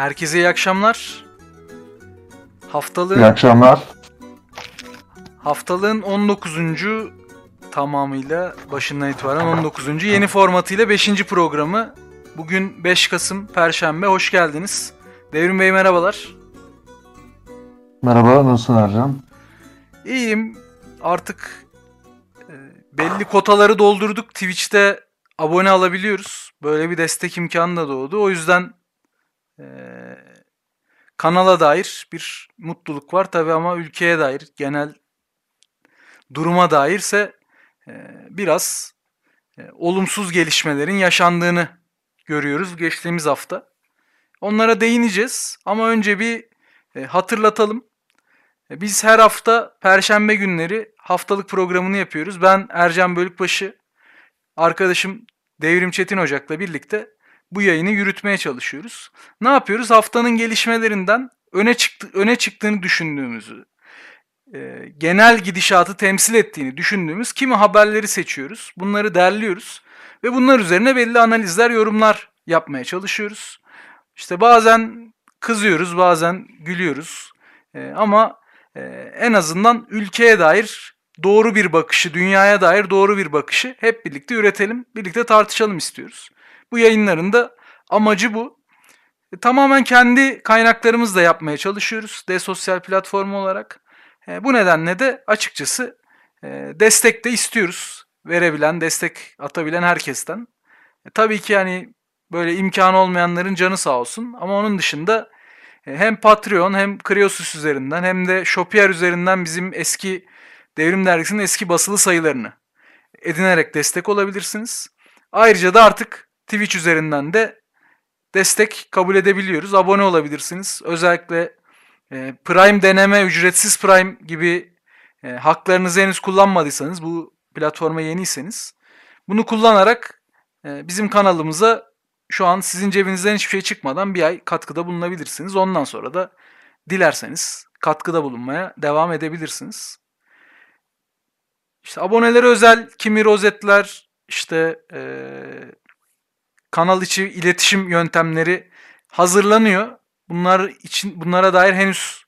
Herkese iyi akşamlar. Haftalığın İyi akşamlar. haftalığın 19. tamamıyla başından itibaren 19. yeni formatıyla 5. programı. Bugün 5 Kasım Perşembe. Hoş geldiniz. Devrim Bey merhabalar. Merhaba, nasılsın Ercan? İyiyim. Artık e, belli kotaları doldurduk. Twitch'te abone alabiliyoruz. Böyle bir destek imkanı da doğdu. O yüzden e, kanala dair bir mutluluk var tabii ama ülkeye dair genel duruma dairse e, biraz e, olumsuz gelişmelerin yaşandığını görüyoruz geçtiğimiz hafta. Onlara değineceğiz ama önce bir e, hatırlatalım. Biz her hafta Perşembe günleri haftalık programını yapıyoruz. Ben Ercan Bölükbaşı, arkadaşım Devrim Çetin Ocak'la birlikte bu yayını yürütmeye çalışıyoruz. Ne yapıyoruz? Haftanın gelişmelerinden öne çıktı öne çıktığını düşündüğümüzü, e, genel gidişatı temsil ettiğini düşündüğümüz kimi haberleri seçiyoruz. Bunları derliyoruz ve bunlar üzerine belli analizler, yorumlar yapmaya çalışıyoruz. İşte bazen kızıyoruz, bazen gülüyoruz. E, ama e, en azından ülkeye dair doğru bir bakışı, dünyaya dair doğru bir bakışı hep birlikte üretelim, birlikte tartışalım istiyoruz. Bu yayınların da amacı bu. E, tamamen kendi kaynaklarımızla yapmaya çalışıyoruz sosyal platformu olarak. E, bu nedenle de açıkçası e, destek de istiyoruz. Verebilen, destek atabilen herkesten. Tabii ki yani böyle imkanı olmayanların canı sağ olsun. Ama onun dışında hem Patreon hem Kriosus üzerinden hem de Shopier üzerinden bizim eski Devrim Dergisi'nin eski basılı sayılarını edinerek destek olabilirsiniz. Ayrıca da artık Twitch üzerinden de destek kabul edebiliyoruz. Abone olabilirsiniz. Özellikle e, Prime deneme, ücretsiz Prime gibi e, haklarınızı henüz kullanmadıysanız, bu platforma yeniyseniz bunu kullanarak e, bizim kanalımıza şu an sizin cebinizden hiçbir şey çıkmadan bir ay katkıda bulunabilirsiniz. Ondan sonra da dilerseniz katkıda bulunmaya devam edebilirsiniz. İşte abonelere özel kimi rozetler, işte eee, kanal içi iletişim yöntemleri hazırlanıyor. Bunlar için bunlara dair henüz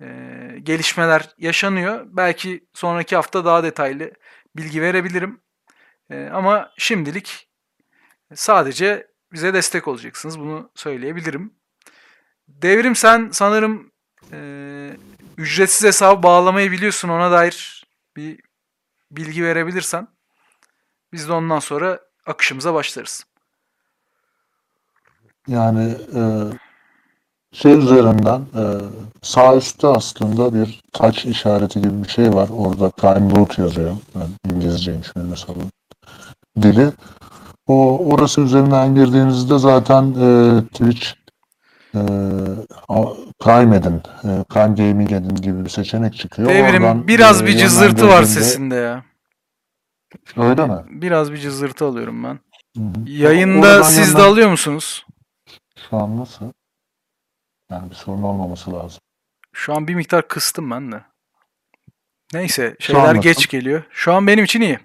eee, gelişmeler yaşanıyor. Belki sonraki hafta daha detaylı bilgi verebilirim. Eee, ama şimdilik sadece bize destek olacaksınız. Bunu söyleyebilirim. Devrim sen sanırım eee, ücretsiz hesabı bağlamayı biliyorsun. Ona dair bir bilgi verebilirsen biz de ondan sonra akışımıza başlarız. Yani e, şey üzerinden e, sağ üstte aslında bir taç işareti gibi bir şey var. Orada Prime Root yazıyor. Ben İngilizceymiş benim hesabım. Dili. O orası üzerinden girdiğinizde zaten e, Twitch e, Prime edin, e, Prime Gaming edin gibi bir seçenek çıkıyor. Devrim Oradan, biraz e, bir cızırtı var sesinde ya. Öyle mi? Biraz bir cızırtı alıyorum ben. Hı hı. Yayında Oradan siz de yönlen- alıyor musunuz? Şu an nasıl? Yani bir sorun olmaması lazım. Şu an bir miktar kıstım ben de. Neyse şeyler geç geliyor. Şu an benim için iyi.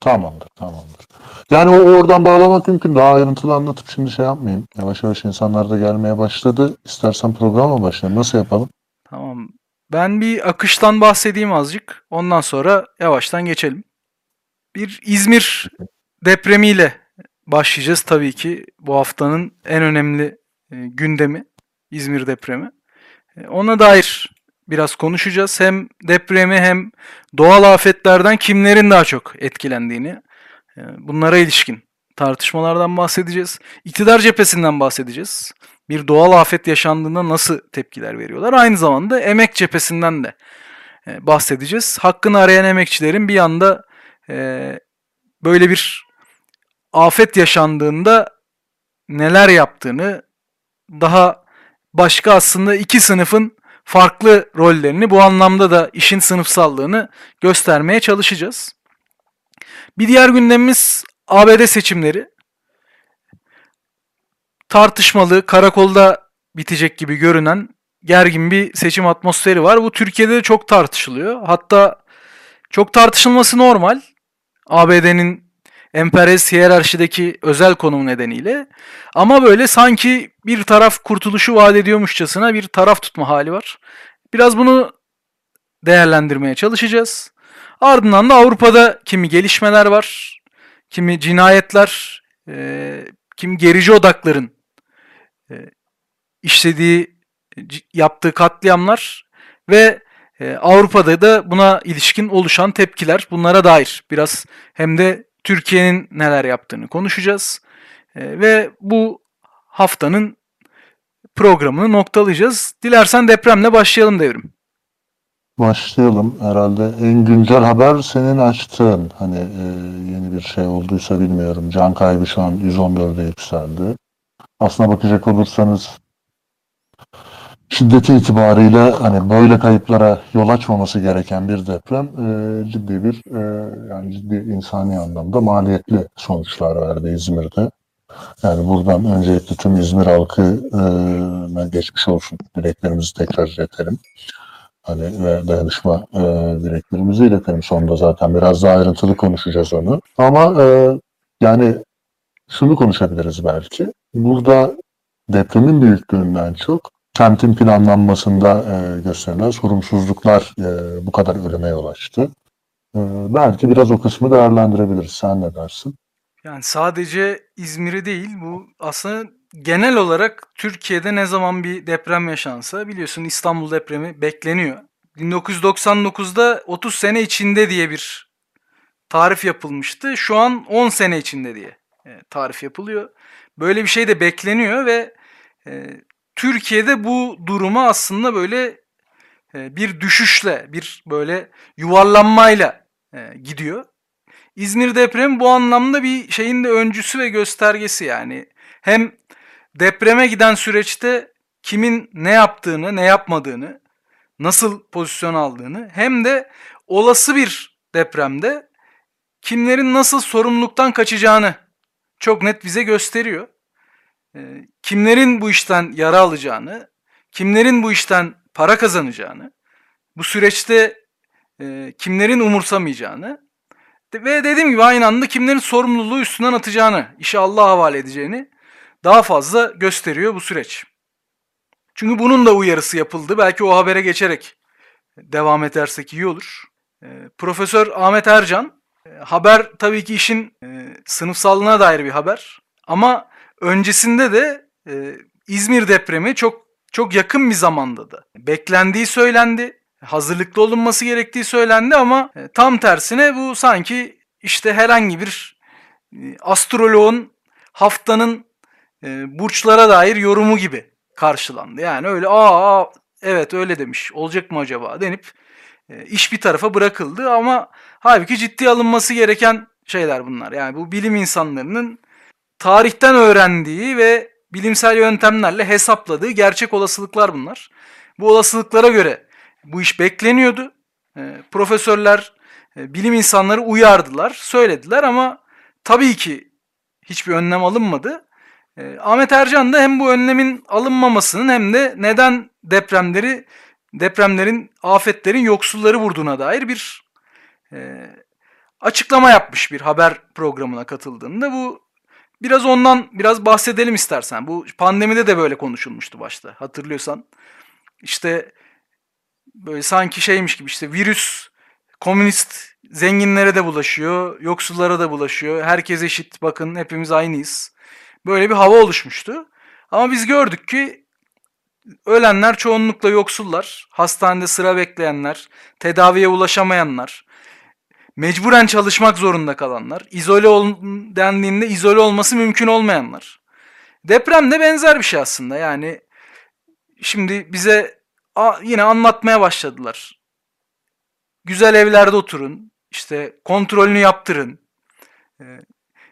Tamamdır, tamamdır. Yani o oradan bağlamak mümkün. Daha ayrıntılı anlatıp şimdi şey yapmayayım. Yavaş yavaş insanlar da gelmeye başladı. İstersen programa başlayalım. Nasıl yapalım? Tamam. Ben bir akıştan bahsedeyim azıcık. Ondan sonra yavaştan geçelim. Bir İzmir depremiyle başlayacağız tabii ki. Bu haftanın en önemli e, gündemi İzmir depremi. E, ona dair biraz konuşacağız. Hem depremi hem doğal afetlerden kimlerin daha çok etkilendiğini, e, bunlara ilişkin tartışmalardan bahsedeceğiz. İktidar cephesinden bahsedeceğiz. Bir doğal afet yaşandığında nasıl tepkiler veriyorlar. Aynı zamanda emek cephesinden de bahsedeceğiz. Hakkını arayan emekçilerin bir yanda e, böyle bir afet yaşandığında neler yaptığını, daha başka aslında iki sınıfın farklı rollerini bu anlamda da işin sınıfsallığını göstermeye çalışacağız. Bir diğer gündemimiz ABD seçimleri. Tartışmalı, karakolda bitecek gibi görünen gergin bir seçim atmosferi var. Bu Türkiye'de de çok tartışılıyor. Hatta çok tartışılması normal. ABD'nin emperyalist hiyerarşideki özel konumu nedeniyle. Ama böyle sanki bir taraf kurtuluşu vaat ediyormuşçasına bir taraf tutma hali var. Biraz bunu değerlendirmeye çalışacağız. Ardından da Avrupa'da kimi gelişmeler var, kimi cinayetler, e, kimi gerici odakların e, işlediği, yaptığı katliamlar ve e, Avrupa'da da buna ilişkin oluşan tepkiler bunlara dair biraz hem de Türkiye'nin neler yaptığını konuşacağız. E, ve bu haftanın programını noktalayacağız. Dilersen depremle başlayalım devrim. Başlayalım. Herhalde en güncel haber senin açtığın. Hani e, yeni bir şey olduysa bilmiyorum. Can kaybı şu an 114'e yükseldi. Aslına bakacak olursanız şiddeti itibariyle hani böyle kayıplara yol açmaması gereken bir deprem e, ciddi bir e, yani ciddi insani anlamda maliyetli sonuçlar verdi İzmir'de. Yani buradan öncelikle tüm İzmir halkına geçmiş olsun dileklerimizi tekrar iletelim. Hani ve dayanışma e, dileklerimizi iletelim. Sonunda zaten biraz daha ayrıntılı konuşacağız onu. Ama e, yani şunu konuşabiliriz belki. Burada depremin büyüklüğünden çok kentin planlanmasında e, gösterilen sorumsuzluklar e, bu kadar ölüme yol açtı. E, belki biraz o kısmı değerlendirebiliriz. Sen ne dersin? Yani sadece İzmir'i değil bu aslında genel olarak Türkiye'de ne zaman bir deprem yaşansa biliyorsun İstanbul depremi bekleniyor. 1999'da 30 sene içinde diye bir tarif yapılmıştı. Şu an 10 sene içinde diye tarif yapılıyor. Böyle bir şey de bekleniyor ve Türkiye'de bu duruma aslında böyle e, bir düşüşle, bir böyle yuvarlanmayla e, gidiyor. İzmir depremi bu anlamda bir şeyin de öncüsü ve göstergesi yani. Hem depreme giden süreçte kimin ne yaptığını, ne yapmadığını, nasıl pozisyon aldığını hem de olası bir depremde kimlerin nasıl sorumluluktan kaçacağını çok net bize gösteriyor. Ee, Kimlerin bu işten yara alacağını, kimlerin bu işten para kazanacağını, bu süreçte e, kimlerin umursamayacağını ve dediğim gibi aynı anda kimlerin sorumluluğu üstünden atacağını, işi Allah'a havale edeceğini daha fazla gösteriyor bu süreç. Çünkü bunun da uyarısı yapıldı. Belki o habere geçerek devam edersek iyi olur. Ee, Profesör Ahmet Ercan, e, haber tabii ki işin e, sınıfsallığına dair bir haber. Ama öncesinde de e, İzmir depremi çok çok yakın bir zamanda da beklendiği söylendi. Hazırlıklı olunması gerektiği söylendi ama e, tam tersine bu sanki işte herhangi bir e, astroloğun haftanın e, burçlara dair yorumu gibi karşılandı. Yani öyle aa, evet öyle demiş olacak mı acaba denip e, iş bir tarafa bırakıldı ama halbuki ciddi alınması gereken şeyler bunlar. Yani bu bilim insanlarının tarihten öğrendiği ve bilimsel yöntemlerle hesapladığı gerçek olasılıklar bunlar. Bu olasılıklara göre bu iş bekleniyordu. E, profesörler, e, bilim insanları uyardılar, söylediler ama tabii ki hiçbir önlem alınmadı. E, Ahmet Ercan da hem bu önlemin alınmamasının hem de neden depremleri, depremlerin, afetlerin yoksulları vurduğuna dair bir e, açıklama yapmış bir haber programına katıldığında. Bu biraz ondan biraz bahsedelim istersen. Bu pandemide de böyle konuşulmuştu başta hatırlıyorsan. İşte böyle sanki şeymiş gibi işte virüs komünist zenginlere de bulaşıyor, yoksullara da bulaşıyor. Herkes eşit bakın hepimiz aynıyız. Böyle bir hava oluşmuştu. Ama biz gördük ki ölenler çoğunlukla yoksullar, hastanede sıra bekleyenler, tedaviye ulaşamayanlar, mecburen çalışmak zorunda kalanlar, izole ol dendiğinde izole olması mümkün olmayanlar. Deprem de benzer bir şey aslında. Yani şimdi bize yine anlatmaya başladılar. Güzel evlerde oturun, işte kontrolünü yaptırın. Ee,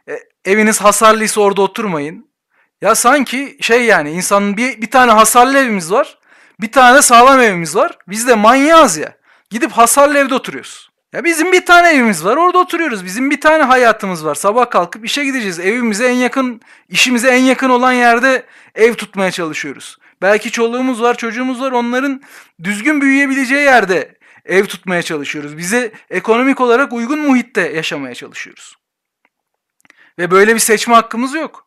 e, eviniz hasarlıysa orada oturmayın. Ya sanki şey yani insanın bir, bir tane hasarlı evimiz var. Bir tane sağlam evimiz var. Biz de manyağız ya. Gidip hasarlı evde oturuyoruz. Ya bizim bir tane evimiz var orada oturuyoruz. Bizim bir tane hayatımız var. Sabah kalkıp işe gideceğiz. Evimize en yakın, işimize en yakın olan yerde ev tutmaya çalışıyoruz. Belki çoluğumuz var, çocuğumuz var. Onların düzgün büyüyebileceği yerde ev tutmaya çalışıyoruz. Bize ekonomik olarak uygun muhitte yaşamaya çalışıyoruz. Ve böyle bir seçme hakkımız yok.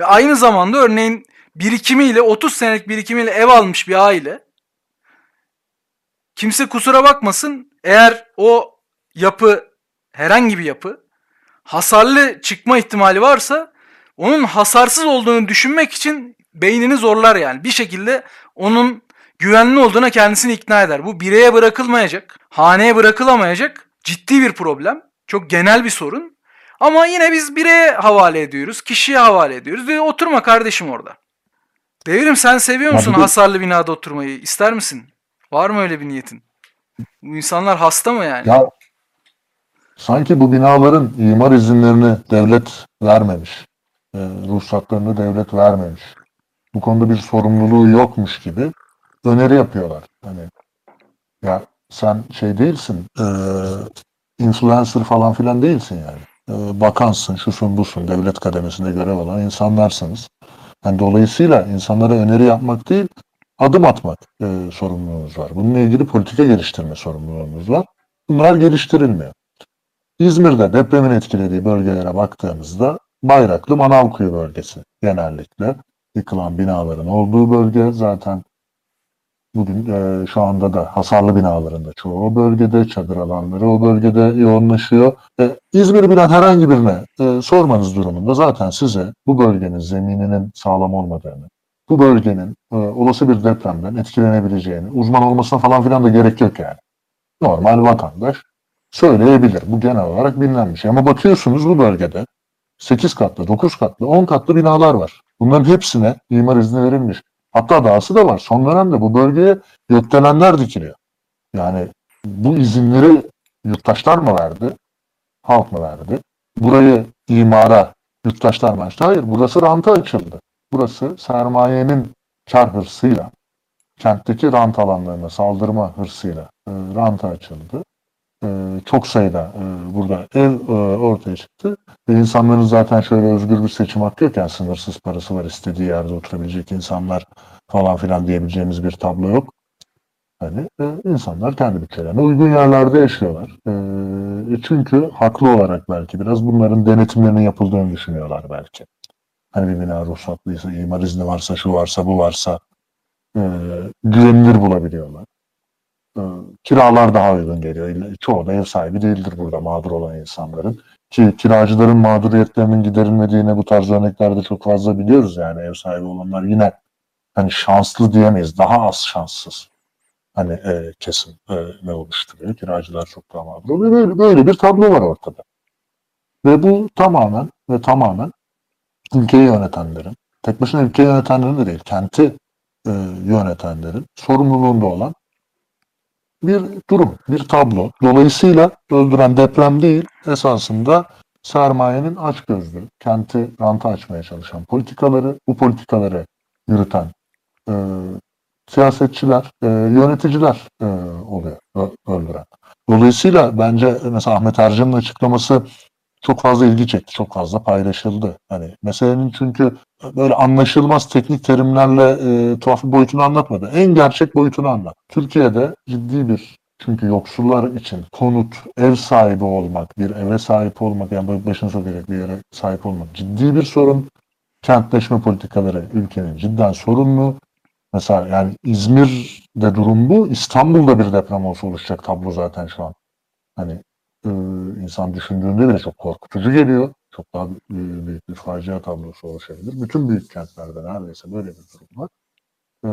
Ve aynı zamanda örneğin birikimiyle 30 senelik birikimiyle ev almış bir aile kimse kusura bakmasın eğer o yapı herhangi bir yapı hasarlı çıkma ihtimali varsa onun hasarsız olduğunu düşünmek için beynini zorlar yani. Bir şekilde onun güvenli olduğuna kendisini ikna eder. Bu bireye bırakılmayacak, haneye bırakılamayacak ciddi bir problem. Çok genel bir sorun. Ama yine biz bireye havale ediyoruz, kişiye havale ediyoruz. Ve oturma kardeşim orada. Devrim sen seviyor musun hasarlı binada oturmayı? İster misin? Var mı öyle bir niyetin? Bu insanlar hasta mı yani? Ya sanki bu binaların imar izinlerini devlet vermemiş. E, ruhsatlarını devlet vermemiş. Bu konuda bir sorumluluğu yokmuş gibi öneri yapıyorlar. Hani ya sen şey değilsin, e, influencer falan filan değilsin yani. E, bakansın, şusun busun, devlet kademesinde görev alan insanlarsınız. Yani dolayısıyla insanlara öneri yapmak değil, adım atmak e, sorumluluğunuz var. Bununla ilgili politika geliştirme sorumluluğunuz var. Bunlar geliştirilmiyor. İzmir'de depremin etkilediği bölgelere baktığımızda Bayraklı Manavkuyu bölgesi genellikle yıkılan binaların olduğu bölge zaten bugün e, şu anda da hasarlı binaların da çoğu o bölgede, çadır alanları o bölgede yoğunlaşıyor. E, İzmir'i bilen herhangi birine e, sormanız durumunda zaten size bu bölgenin zemininin sağlam olmadığını, bu bölgenin e, olası bir depremden etkilenebileceğini, uzman olmasına falan filan da gerek yok yani. Normal vatandaş söyleyebilir. Bu genel olarak bilinen bir şey. Ama bakıyorsunuz bu bölgede 8 katlı, 9 katlı, 10 katlı binalar var. Bunların hepsine imar izni verilmiş. Hatta dahası da var. Son dönemde bu bölgeye gökdelenler dikiliyor. Yani bu izinleri yurttaşlar mı verdi? Halk mı verdi? Burayı imara yurttaşlar mı açtı? Hayır. Burası ranta açıldı. Burası sermayenin kar hırsıyla, kentteki rant alanlarına saldırma hırsıyla e, ranta açıldı. E, çok sayıda e, burada ev e, ortaya çıktı. Ve insanların zaten şöyle özgür bir seçim hakkı yok. Yani sınırsız parası var istediği yerde oturabilecek insanlar falan filan diyebileceğimiz bir tablo yok. Hani e, insanlar kendi bütçelerine uygun yerlerde yaşıyorlar. E, çünkü haklı olarak belki biraz bunların denetimlerinin yapıldığını düşünüyorlar belki. Hani bir bina ruhsatlıysa, imar izni varsa, şu varsa, bu varsa e, güvenilir bulabiliyorlar. E, kiralar daha uygun geliyor. Çoğu da ev sahibi değildir burada mağdur olan insanların. Ki kiracıların mağduriyetlerinin giderilmediğini bu tarz örneklerde çok fazla biliyoruz yani ev sahibi olanlar yine hani şanslı diyemeyiz. Daha az şanssız hani e, kesim e, ne oluşturuyor. Kiracılar çok daha mağdur oluyor. Böyle, böyle bir tablo var ortada. Ve bu tamamen ve tamamen ülkeyi yönetenlerin, tek başına ülkeyi yönetenlerin de değil, kenti e, yönetenlerin sorumluluğunda olan bir durum, bir tablo. Dolayısıyla öldüren deprem değil, esasında sermayenin açgözlü, kenti ranta açmaya çalışan politikaları, bu politikaları yürüten e, siyasetçiler, e, yöneticiler e, oluyor öldüren. Dolayısıyla bence mesela Ahmet Ercan'ın açıklaması çok fazla ilgi çekti, çok fazla paylaşıldı. Hani meselenin çünkü böyle anlaşılmaz teknik terimlerle e, tuhaf bir boyutunu anlatmadı. En gerçek boyutunu anlat. Türkiye'de ciddi bir çünkü yoksullar için konut, ev sahibi olmak, bir eve sahip olmak, yani başını sokacak bir yere sahip olmak ciddi bir sorun. Kentleşme politikaları ülkenin cidden sorunlu. Mesela yani İzmir'de durum bu. İstanbul'da bir deprem olsa oluşacak tablo zaten şu an. Hani e, insan düşündüğünde bile çok korkutucu geliyor. Çok daha büyük, büyük bir facia tablosu oluşabilir. Bütün büyük kentlerde neredeyse böyle bir durum var. E,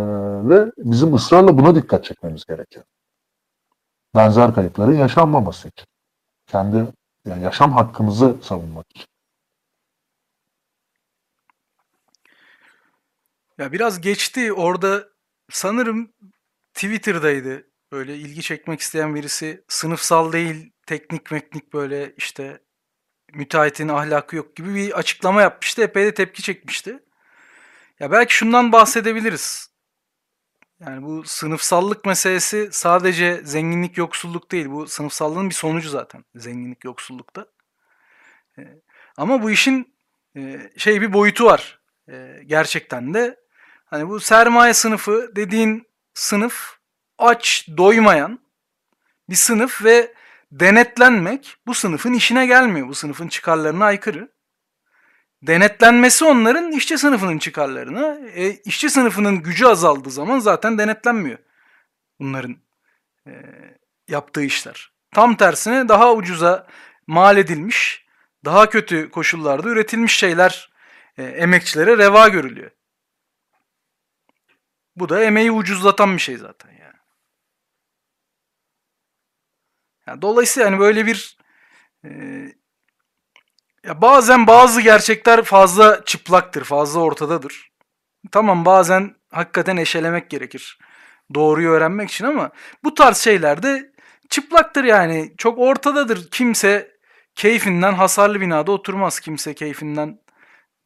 ve bizim ısrarla buna dikkat çekmemiz gerekiyor. Benzer kayıpların yaşanmaması için. Kendi yani yaşam hakkımızı savunmak için. Ya biraz geçti orada sanırım Twitter'daydı. Böyle ilgi çekmek isteyen birisi sınıfsal değil teknik meknik böyle işte müteahhitin ahlakı yok gibi bir açıklama yapmıştı. Epey de tepki çekmişti. Ya belki şundan bahsedebiliriz. Yani bu sınıfsallık meselesi sadece zenginlik yoksulluk değil. Bu sınıfsallığın bir sonucu zaten zenginlik yoksullukta. Ee, ama bu işin e, şey bir boyutu var. Ee, gerçekten de hani bu sermaye sınıfı dediğin sınıf aç, doymayan bir sınıf ve denetlenmek bu sınıfın işine gelmiyor. Bu sınıfın çıkarlarına aykırı. Denetlenmesi onların işçi sınıfının çıkarlarına. E, işçi sınıfının gücü azaldığı zaman zaten denetlenmiyor bunların e, yaptığı işler. Tam tersine daha ucuza mal edilmiş, daha kötü koşullarda üretilmiş şeyler e, emekçilere reva görülüyor. Bu da emeği ucuzlatan bir şey zaten yani. Yani dolayısıyla hani böyle bir e, ya bazen bazı gerçekler fazla çıplaktır, fazla ortadadır. Tamam bazen hakikaten eşelemek gerekir. Doğruyu öğrenmek için ama bu tarz şeyler de çıplaktır yani. Çok ortadadır. Kimse keyfinden hasarlı binada oturmaz. Kimse keyfinden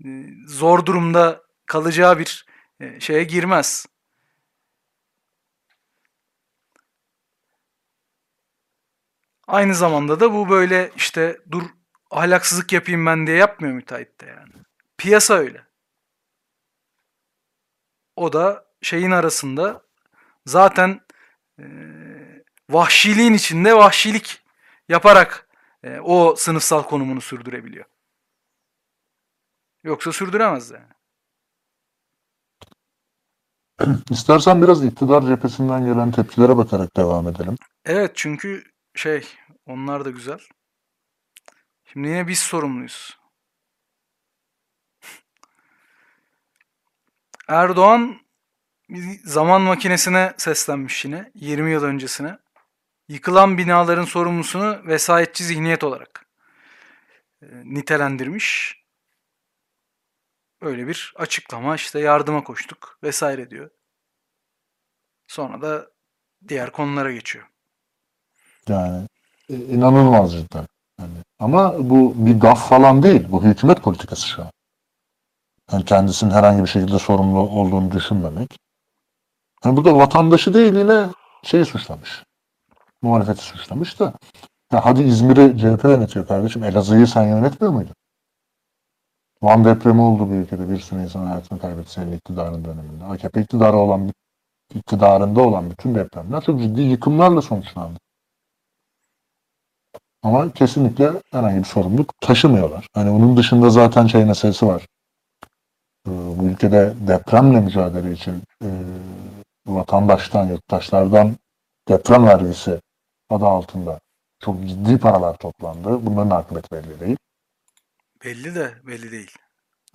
e, zor durumda kalacağı bir e, şeye girmez. Aynı zamanda da bu böyle işte dur ahlaksızlık yapayım ben diye yapmıyor müteahhit de yani. Piyasa öyle. O da şeyin arasında zaten e, vahşiliğin içinde vahşilik yaparak e, o sınıfsal konumunu sürdürebiliyor. Yoksa sürdüremez yani. İstersen biraz iktidar cephesinden gelen tepkilere bakarak devam edelim. Evet çünkü şey onlar da güzel. Şimdi yine biz sorumluyuz. Erdoğan zaman makinesine seslenmiş yine 20 yıl öncesine. Yıkılan binaların sorumlusunu vesayetçi zihniyet olarak e, nitelendirmiş. Öyle bir açıklama işte yardıma koştuk vesaire diyor. Sonra da diğer konulara geçiyor. Yani e, inanılmaz cidden. Yani, ama bu bir gaf falan değil. Bu hükümet politikası şu an. Yani kendisinin herhangi bir şekilde sorumlu olduğunu düşünmemek. Yani burada vatandaşı değil yine şeyi suçlamış. Muhalefeti suçlamış da. Ya hadi İzmir'i CHP yönetiyor kardeşim. Elazığ'ı sen yönetmiyor muydun? Van depremi oldu bu ülkede. Bir sürü insan hayatını kaybetti senin iktidarın döneminde. AKP iktidarı olan, iktidarında olan bütün depremler çok ciddi yıkımlarla sonuçlandı. Ama kesinlikle herhangi bir sorumluluk taşımıyorlar. Hani onun dışında zaten şey meselesi var. Ee, Bu ülkede depremle mücadele için e, vatandaştan, yurttaşlardan deprem vergisi adı altında çok ciddi paralar toplandı. Bunların akıbeti belli değil. Belli de belli değil.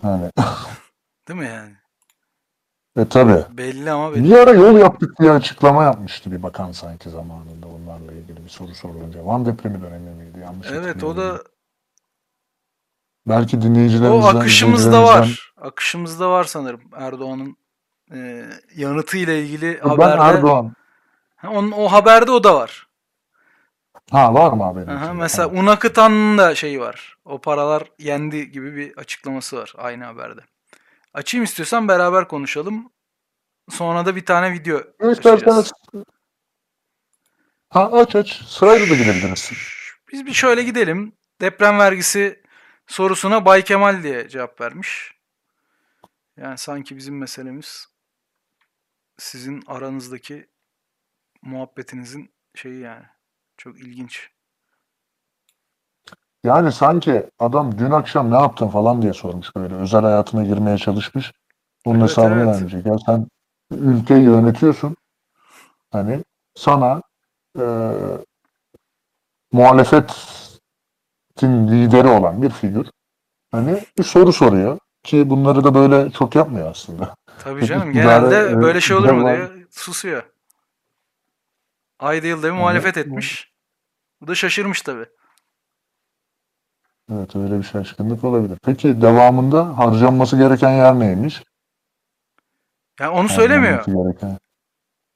Yani, Değil mi yani? E tabi. Belli ama belli. Bir ara yol yaptık diye açıklama yapmıştı bir bakan sanki zamanında onlarla ilgili bir soru sorulunca. Van depremi dönemi miydi? Yanlış Evet o da Belki o dinleyicilerimizden, akışımızda izleyicilerimizden- var. Akışımızda var sanırım Erdoğan'ın e, yanıtıyla ilgili Ben haberde. Erdoğan. Ha, onun, o haberde o da var. Ha var mı haberin? Aha, mesela Tamam. un akıtanın da şeyi var. O paralar yendi gibi bir açıklaması var aynı haberde. Açayım istiyorsan beraber konuşalım. Sonra da bir tane video İsterseniz ha, aç aç. Sırayla da gidebiliriz. Biz bir şöyle gidelim. Deprem vergisi sorusuna Bay Kemal diye cevap vermiş. Yani sanki bizim meselemiz sizin aranızdaki muhabbetinizin şeyi yani. Çok ilginç. Yani sanki adam dün akşam ne yaptın falan diye sormuş böyle. Özel hayatına girmeye çalışmış. Onun Evet, hesabını evet. vermeyecek. Ya sen ülkeyi yönetiyorsun. Hani sana e, muhalefetin lideri olan bir figür hani bir soru soruyor. Ki bunları da böyle çok yapmıyor aslında. Tabii canım genelde e, böyle şey olur mu diye susuyor. Ayda yılda bir muhalefet etmiş. Bu da şaşırmış tabii. Evet öyle bir şaşkınlık olabilir. Peki devamında harcanması gereken yer neymiş? Yani onu söylemiyor. Gereken.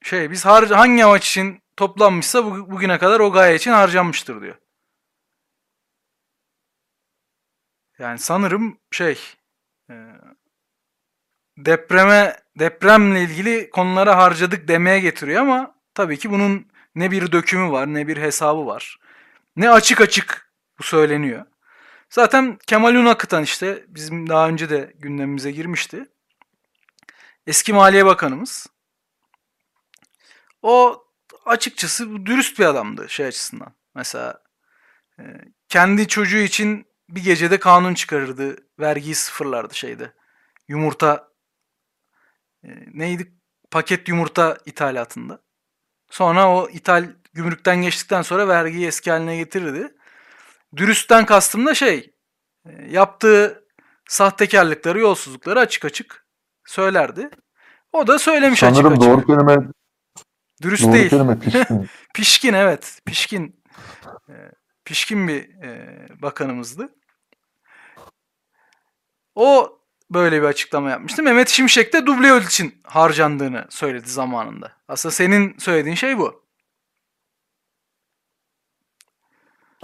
Şey biz har hangi amaç için toplanmışsa bu- bugüne kadar o gaye için harcanmıştır diyor. Yani sanırım şey e, depreme depremle ilgili konulara harcadık demeye getiriyor ama tabii ki bunun ne bir dökümü var ne bir hesabı var. Ne açık açık bu söyleniyor. Zaten Kemal Unakıtan işte bizim daha önce de gündemimize girmişti. Eski Maliye Bakanımız. O açıkçası dürüst bir adamdı şey açısından. Mesela e, kendi çocuğu için bir gecede kanun çıkarırdı. Vergiyi sıfırlardı şeyde. Yumurta e, neydi? Paket yumurta ithalatında. Sonra o ithal gümrükten geçtikten sonra vergiyi eski haline getirirdi. Dürüstten kastım da şey e, yaptığı sahtekarlıkları, yolsuzlukları açık açık söylerdi. O da söylemiş Sanırım açık açık. doğru kelime, Dürüst doğru değil. kelime pişkin. Pişkin evet. Pişkin. Ee, pişkin bir e, bakanımızdı. O böyle bir açıklama yapmıştı. Mehmet Şimşek de duble yol için harcandığını söyledi zamanında. Aslında senin söylediğin şey bu.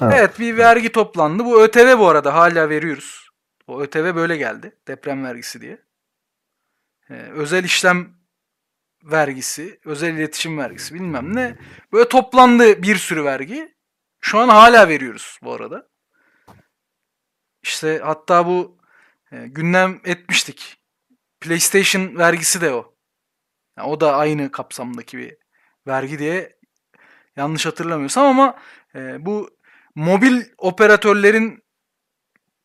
Evet. Evet bir vergi toplandı. Bu ÖTV bu arada hala veriyoruz. O ÖTV böyle geldi. Deprem vergisi diye. Ee, özel işlem vergisi, özel iletişim vergisi bilmem ne. Böyle toplandı bir sürü vergi. Şu an hala veriyoruz bu arada. İşte hatta bu e, gündem etmiştik. PlayStation vergisi de o. Yani o da aynı kapsamdaki bir vergi diye yanlış hatırlamıyorsam ama e, bu mobil operatörlerin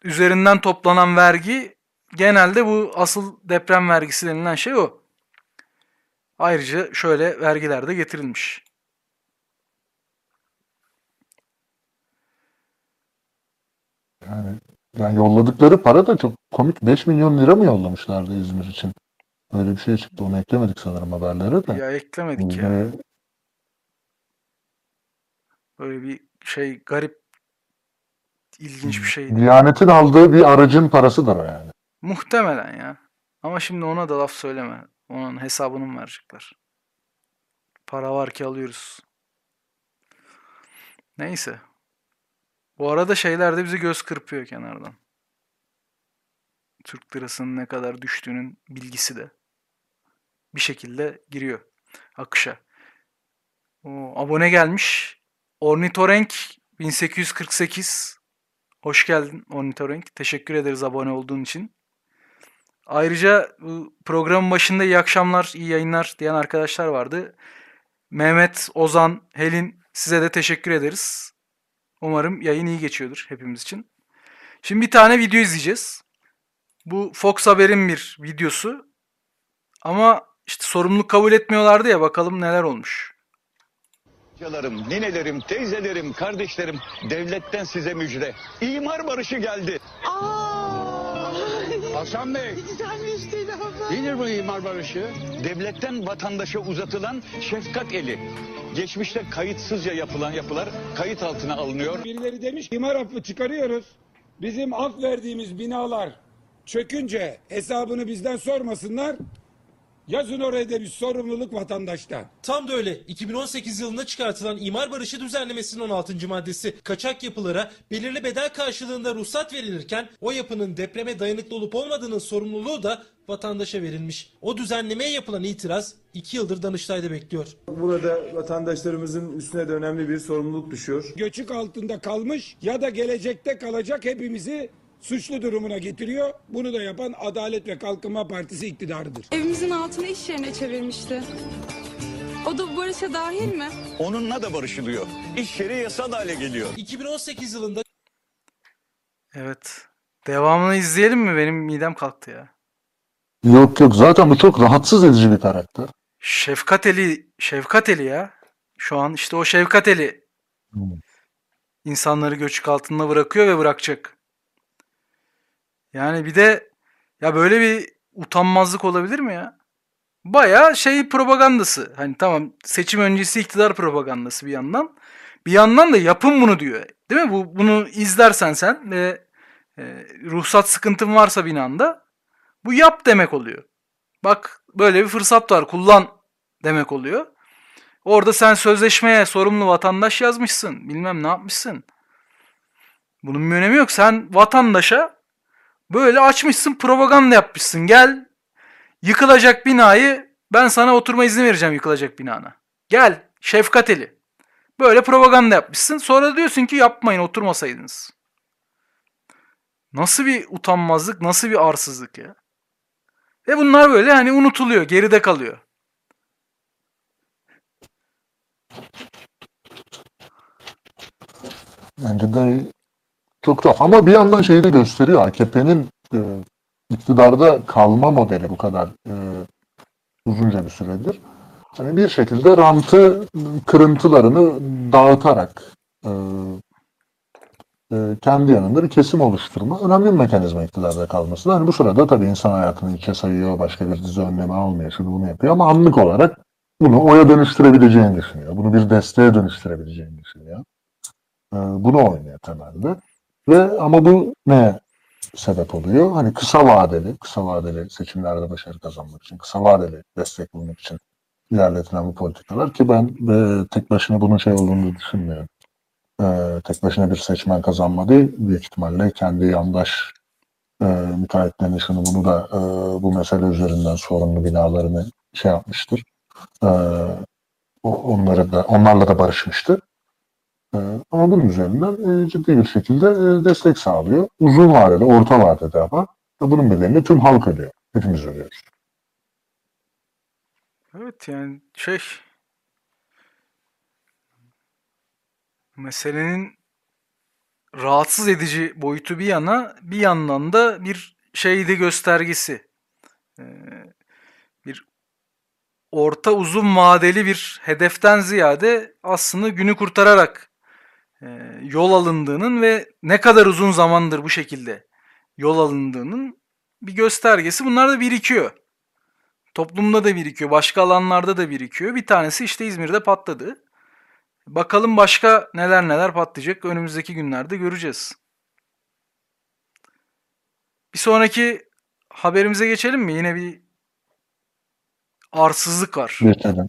üzerinden toplanan vergi genelde bu asıl deprem vergisi denilen şey o. Ayrıca şöyle vergiler de getirilmiş. Yani, yani yolladıkları para da çok komik. 5 milyon lira mı yollamışlardı İzmir için? Öyle bir şey çıktı. Onu eklemedik sanırım haberlere de. Ya eklemedik ya. Böyle bir şey garip ilginç bir şey. Diyanet'in aldığı bir aracın parasıdır o yani. Muhtemelen ya. Ama şimdi ona da laf söyleme. Onun hesabını mı verecekler? Para var ki alıyoruz. Neyse. Bu arada şeyler de bizi göz kırpıyor kenardan. Türk lirasının ne kadar düştüğünün bilgisi de bir şekilde giriyor akışa. O, abone gelmiş. Ornitorenk 1848. Hoş geldin Ornitorenk. Teşekkür ederiz abone olduğun için. Ayrıca programın başında iyi akşamlar, iyi yayınlar diyen arkadaşlar vardı. Mehmet, Ozan, Helin size de teşekkür ederiz. Umarım yayın iyi geçiyordur hepimiz için. Şimdi bir tane video izleyeceğiz. Bu Fox Haber'in bir videosu. Ama işte sorumluluk kabul etmiyorlardı ya bakalım neler olmuş. Amcalarım, ninelerim, teyzelerim, kardeşlerim, devletten size müjde. İmar barışı geldi. Hasan Bey, Güzelmiş abla. nedir bu imar barışı? Devletten vatandaşa uzatılan şefkat eli. Geçmişte kayıtsızca yapılan yapılar kayıt altına alınıyor. Birileri demiş imar affı çıkarıyoruz. Bizim af verdiğimiz binalar çökünce hesabını bizden sormasınlar. Yazın oraya da bir sorumluluk vatandaştan. Tam da öyle. 2018 yılında çıkartılan imar barışı düzenlemesinin 16. maddesi kaçak yapılara belirli bedel karşılığında ruhsat verilirken o yapının depreme dayanıklı olup olmadığının sorumluluğu da vatandaşa verilmiş. O düzenlemeye yapılan itiraz 2 yıldır Danıştay'da bekliyor. Burada vatandaşlarımızın üstüne de önemli bir sorumluluk düşüyor. Göçük altında kalmış ya da gelecekte kalacak hepimizi suçlu durumuna getiriyor. Bunu da yapan Adalet ve Kalkınma Partisi iktidarıdır. Evimizin altını iş yerine çevirmişti. O da bu barışa dahil mi? Onunla da barışılıyor. İş yeri yasal hale geliyor. 2018 yılında Evet. Devamını izleyelim mi? Benim midem kalktı ya. Yok yok zaten bu çok rahatsız edici bir karakter. Şefkat Eli, Şefkat Eli ya. Şu an işte o Şefkat Eli Hmm. insanları göçük altında bırakıyor ve bırakacak. Yani bir de ya böyle bir utanmazlık olabilir mi ya? Baya şey propagandası. Hani tamam seçim öncesi iktidar propagandası bir yandan. Bir yandan da yapın bunu diyor. Değil mi? Bu bunu izlersen sen ve e, ruhsat sıkıntın varsa binanda bu yap demek oluyor. Bak böyle bir fırsat var kullan demek oluyor. Orada sen sözleşmeye sorumlu vatandaş yazmışsın. Bilmem ne yapmışsın. Bunun bir önemi yok. Sen vatandaşa böyle açmışsın propaganda yapmışsın. Gel yıkılacak binayı ben sana oturma izni vereceğim yıkılacak binana. Gel şefkat eli. Böyle propaganda yapmışsın. Sonra diyorsun ki yapmayın oturmasaydınız. Nasıl bir utanmazlık, nasıl bir arsızlık ya. Ve bunlar böyle hani unutuluyor, geride kalıyor. Bence de çok tuhaf. Ama bir yandan şeyi de gösteriyor. AKP'nin e, iktidarda kalma modeli bu kadar e, uzunca bir süredir. Hani bir şekilde rantı kırıntılarını dağıtarak e, e, kendi yanında bir kesim oluşturma önemli bir mekanizma iktidarda kalması. Hani bu sırada tabii insan hayatını içe sayıyor, başka bir dizi önlemi almıyor, şunu bunu yapıyor ama anlık olarak bunu oya dönüştürebileceğini düşünüyor. Bunu bir desteğe dönüştürebileceğini düşünüyor. E, bunu oynuyor temelde. Ve ama bu ne sebep oluyor? Hani kısa vadeli, kısa vadeli seçimlerde başarı kazanmak için, kısa vadeli destek bulmak için ilerletilen bu politikalar ki ben e, tek başına bunun şey olduğunu düşünmüyorum. E, tek başına bir seçmen kazanma değil, büyük ihtimalle kendi yandaş e, müteahhitlerini şunu bunu da e, bu mesele üzerinden sorumlu binalarını şey yapmıştır. E, onları da onlarla da barışmıştır. E, ama bunun üzerinden e, ciddi bir şekilde e, destek sağlıyor. Uzun vadede, orta vadede ama bunun bedelini tüm halk ödüyor. Hepimiz ödüyoruz. Evet yani şey meselenin rahatsız edici boyutu bir yana bir yandan da bir şeydi göstergesi. Ee, bir orta uzun vadeli bir hedeften ziyade aslında günü kurtararak yol alındığının ve ne kadar uzun zamandır bu şekilde yol alındığının bir göstergesi. Bunlar da birikiyor. Toplumda da birikiyor, başka alanlarda da birikiyor. Bir tanesi işte İzmir'de patladı. Bakalım başka neler neler patlayacak önümüzdeki günlerde göreceğiz. Bir sonraki haberimize geçelim mi? Yine bir arsızlık var. Geçelim.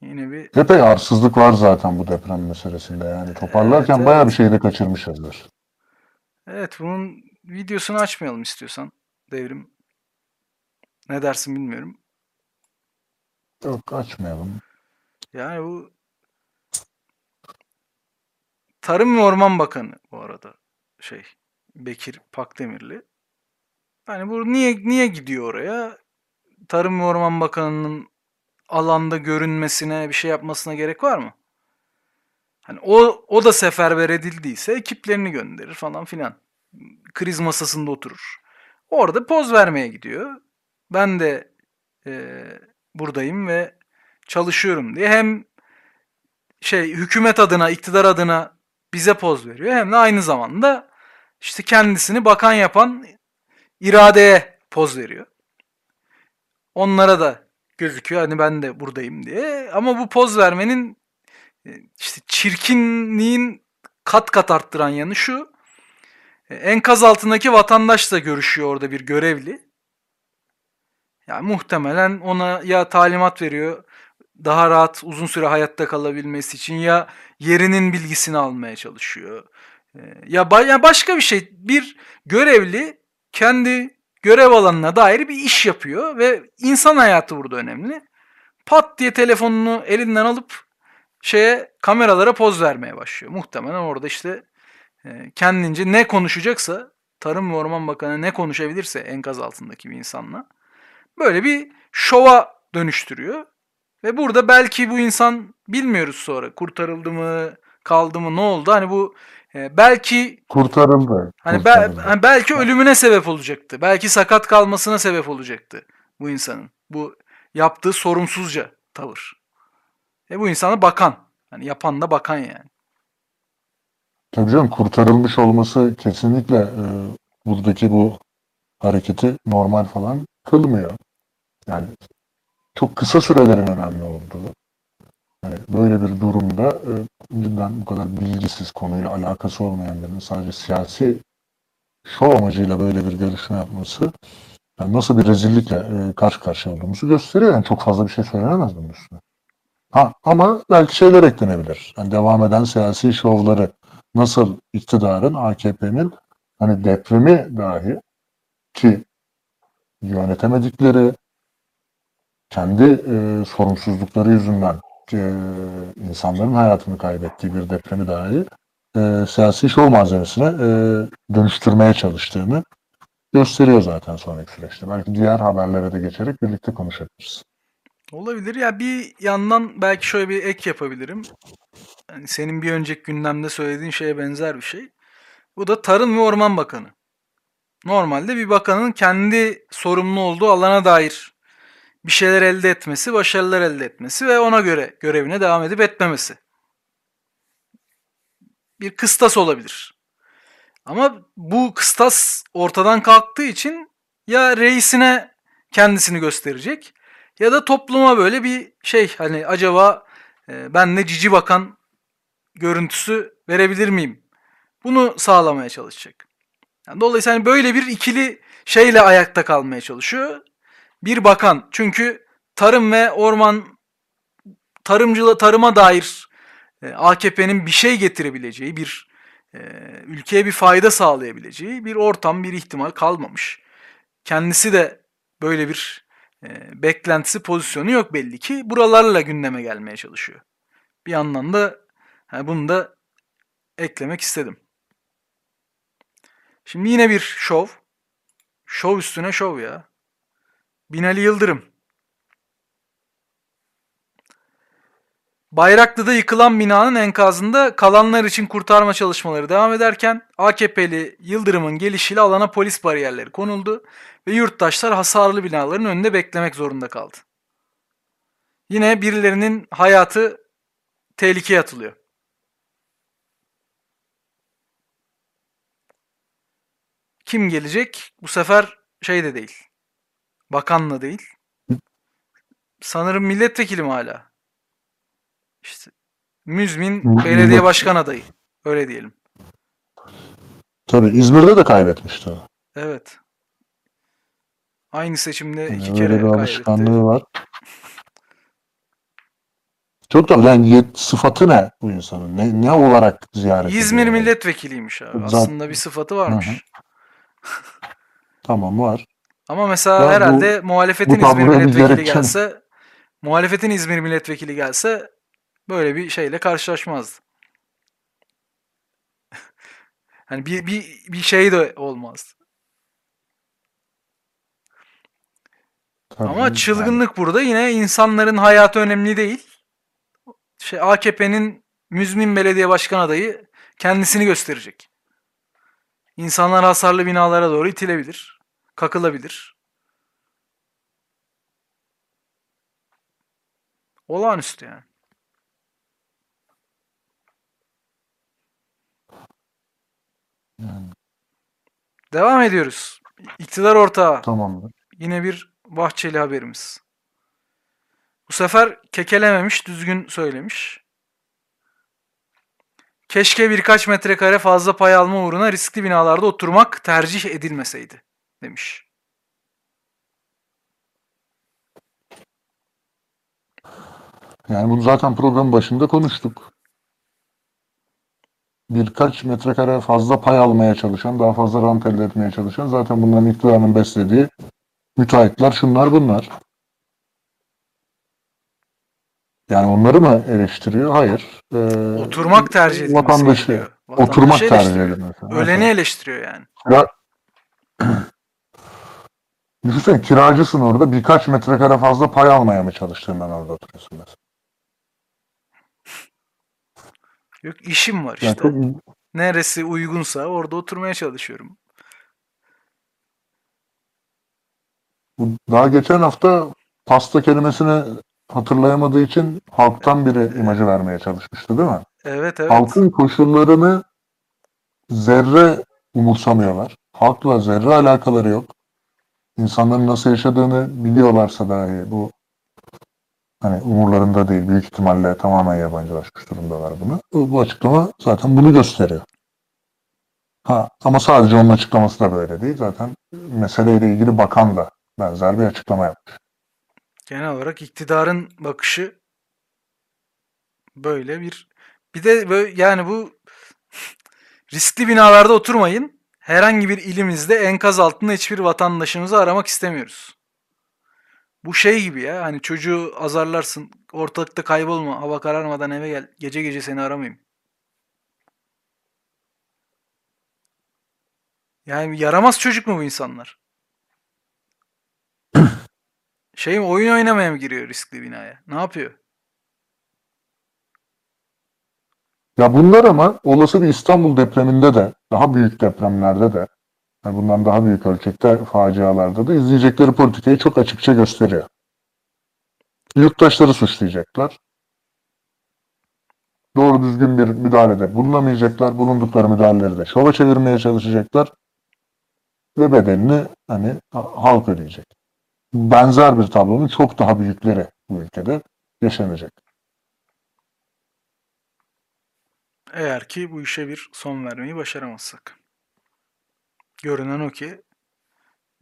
Yine bir Epey arsızlık var zaten bu deprem meselesinde. Yani toparlarken Evet, bayağı evet. bir şey de kaçırmışızdır. Evet bunun videosunu açmayalım istiyorsan devrim. Ne dersin bilmiyorum. Yok açmayalım. Yani bu Tarım ve Orman Bakanı bu arada şey Bekir Pakdemirli. Yani bu niye niye gidiyor oraya? Tarım ve Orman Bakanı'nın alanda görünmesine, bir şey yapmasına gerek var mı? Hani o o da seferber edildiyse ekiplerini gönderir falan filan. Kriz masasında oturur. Orada poz vermeye gidiyor. Ben de eee, buradayım ve çalışıyorum diye hem şey hükümet adına, iktidar adına bize poz veriyor hem de aynı zamanda işte kendisini bakan yapan iradeye poz veriyor. Onlara da gözüküyor hani ben de buradayım diye. Ama bu poz vermenin e, işte çirkinliğin kat kat arttıran yanı şu. e, Enkaz altındaki vatandaşla görüşüyor orada bir görevli. Yani muhtemelen ona ya talimat veriyor daha rahat uzun süre hayatta kalabilmesi için ya yerinin bilgisini almaya çalışıyor. E, Ya, ya başka bir şey bir görevli kendi görev alanına dair bir iş yapıyor ve insan hayatı burada önemli. Pat diye telefonunu elinden alıp şeye kameralara poz vermeye başlıyor. Muhtemelen orada işte e, kendince ne konuşacaksa Tarım ve Orman Bakanı ne konuşabilirse enkaz altındaki bir insanla böyle bir şova dönüştürüyor. Ve burada belki bu insan bilmiyoruz sonra kurtarıldı mı, kaldı mı, ne oldu? Hani bu e, belki Kurtarıldı. Hani, be- hani belki ölümüne sebep olacaktı. Belki sakat kalmasına sebep olacaktı bu insanın. Bu yaptığı sorumsuzca tavır. E bu insana bakan. Hani yapan da bakan yani. Tabii canım kurtarılmış olması kesinlikle e, buradaki bu hareketi normal falan kılmıyor. Yani çok kısa sürelerin önemli olduğu. Yani böyle bir durumda e, cidden bu kadar bilgisiz konuyla alakası olmayan birinin sadece siyasi şov amacıyla böyle bir görüşme yapması yani nasıl bir rezillikle e, karşı karşıya olduğumuzu gösteriyor. Yani çok fazla bir şey söylenemez bunun üstüne. Ha, ama belki şeyler eklenebilir. Yani devam eden siyasi şovları nasıl iktidarın, AKP'nin hani depremi dahi ki yönetemedikleri kendi e, sorumsuzlukları yüzünden e, insanların hayatını kaybettiği bir depremi dahi e, siyasi şov malzemesine e, dönüştürmeye çalıştığını gösteriyor zaten sonraki süreçte. Belki diğer haberlere de geçerek birlikte konuşabiliriz. Olabilir. Ya bir yandan belki şöyle bir ek yapabilirim. hani senin bir önceki gündemde söylediğin şeye benzer bir şey. Bu da Tarım ve Orman Bakanı. Normalde bir bakanın kendi sorumlu olduğu alana dair bir şeyler elde etmesi, başarılar elde etmesi ve ona göre görevine devam edip etmemesi. Bir kıstas olabilir. Ama bu kıstas ortadan kalktığı için ya reisine kendisini gösterecek ya da topluma böyle bir şey hani acaba e, ben de cici bakan görüntüsü verebilir miyim? Bunu sağlamaya çalışacak. Yani dolayısıyla hani böyle bir ikili şeyle ayakta kalmaya çalışıyor. Bir bakan çünkü tarım ve orman tarımcılığa tarıma dair e, AKP'nin bir şey getirebileceği, bir e, ülkeye bir fayda sağlayabileceği bir ortam, bir ihtimal kalmamış. Kendisi de böyle bir e, beklentisi, pozisyonu yok belli ki. Buralarla gündeme gelmeye çalışıyor. Bir yandan da ha, bunu da eklemek istedim. Şimdi yine bir şov. Şov üstüne şov ya. Binali Yıldırım. Bayraklı'da yıkılan binanın enkazında kalanlar için kurtarma çalışmaları devam ederken AKP'li Yıldırım'ın gelişiyle alana polis bariyerleri konuldu ve yurttaşlar hasarlı binaların önünde beklemek zorunda kaldı. Yine birilerinin hayatı tehlikeye atılıyor. Kim gelecek? Bu sefer şey de değil. Bakanla değil. Sanırım milletvekili mi hala? İşte müzmin Mü- belediye başkan adayı. Öyle diyelim. Tabii İzmir'de de kaybetmişti. Evet. Aynı seçimde Yani iki öyle kere bir kaybetti. alışkanlığı var. Çok da yani yet- sıfatı ne bu insanın? Ne, ne olarak ziyaret İzmir ediyor? milletvekiliymiş abi. Zaten- Aslında bir sıfatı varmış. Hı Tamam var. Ama mesela Ya bu- herhalde muhalefetin bu İzmir milletvekili gelse muhalefetin İzmir milletvekili gelse böyle bir şeyle karşılaşmazdı. hani bir, bir, bir şey de olmazdı. Tabii Ama yani çılgınlık burada yine insanların hayatı önemli değil. Şey AKP'nin müzmin belediye başkan adayı kendisini gösterecek. İnsanlar hasarlı binalara doğru itilebilir, kakılabilir. Olağanüstü yani. Yani, Devam ediyoruz. İktidar ortağı. tamamdır. Yine bir Bahçeli haberimiz. Bu sefer kekelememiş, düzgün söylemiş. Keşke birkaç metrekare fazla pay alma uğruna riskli binalarda oturmak tercih edilmeseydi demiş. Yani bunu zaten programın başında konuştuk. Birkaç metrekare fazla pay almaya çalışan, daha fazla rant elde etmeye çalışan zaten bunların iktidarın beslediği müteahhitler şunlar bunlar. Yani onları mı eleştiriyor? Hayır. Ee, Oturmak tercih edilmeseydi vatandaşı, diyor. Oturmak Vatandaşı tercih edilmesi. Öleni eleştiriyor yani. Kira... Düşünsene kiracısın orada birkaç metrekare fazla pay almaya mı çalıştığından orada oturuyorsun mesela. Yok işim var Yani işte. çok Neresi uygunsa orada oturmaya çalışıyorum. Daha geçen hafta pasta kelimesini hatırlayamadığı için halktan biri imajı vermeye çalışmıştı değil mi? Evet evet. Halkın koşullarını zerre umursamıyorlar. Halkla zerre alakaları yok. İnsanların nasıl yaşadığını biliyorlarsa dahi bu hani umurlarında değil. Büyük ihtimalle tamamen yabancılaşmış durumdalar bunu. Bu, açıklama zaten bunu gösteriyor. Ha, ama sadece onun açıklaması da böyle değil. Zaten meseleyle ilgili bakan da benzer bir açıklama yapmış. Genel olarak iktidarın bakışı böyle bir bir de böyle yani bu riskli binalarda oturmayın. Herhangi bir ilimizde enkaz altında hiçbir vatandaşımızı aramak istemiyoruz. Bu şey gibi ya hani çocuğu azarlarsın ortalıkta kaybolma hava kararmadan eve gel gece gece seni aramayayım. Yani yaramaz çocuk mu bu insanlar? Şey mi oyun oynamaya mı giriyor riskli binaya? Ne yapıyor? Ya bunlar ama olası bir İstanbul depreminde de, daha büyük depremlerde de, yani bundan daha büyük ölçekte facialarda da izleyecekleri politikayı çok açıkça gösteriyor. Yurttaşları suçlayacaklar. Doğru düzgün bir müdahalede bulunamayacaklar. Bulundukları müdahaleleri de şova çevirmeye çalışacaklar. Ve bedelini hani ha- halk ödeyecek. Benzer bir tablonun çok daha büyükleri bu ülkede yaşanacak. Eğer ki bu işe bir son vermeyi başaramazsak. Görünen o ki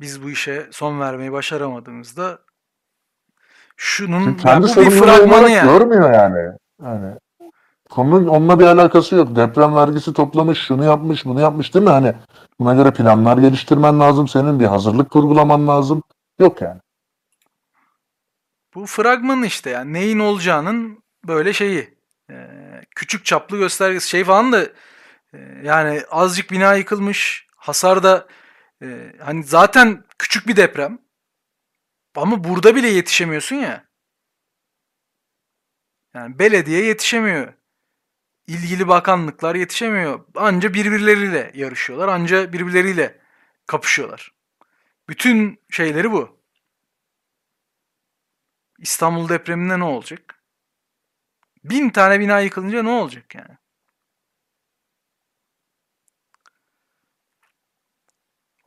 biz bu işe son vermeyi başaramadığımızda şunun ya kendi bu bir fragmanı yani. görmüyor yani. Yani konunun onunla bir alakası yok. Deprem vergisi toplamış, şunu yapmış, bunu yapmış değil mi? Hani buna göre planlar geliştirmen lazım. Senin bir hazırlık kurgulaman lazım. Yok yani. Bu fragman işte yani neyin olacağının böyle şeyi Ee, küçük çaplı göstergesi şey falan da e, yani azıcık bina yıkılmış hasar da e, hani zaten küçük bir deprem. Ama burada bile yetişemiyorsun ya. Yani belediye yetişemiyor. İlgili bakanlıklar yetişemiyor. Anca birbirleriyle yarışıyorlar anca birbirleriyle kapışıyorlar. Bütün şeyleri bu. İstanbul depreminde ne olacak? Bin tane bina yıkılınca ne olacak yani?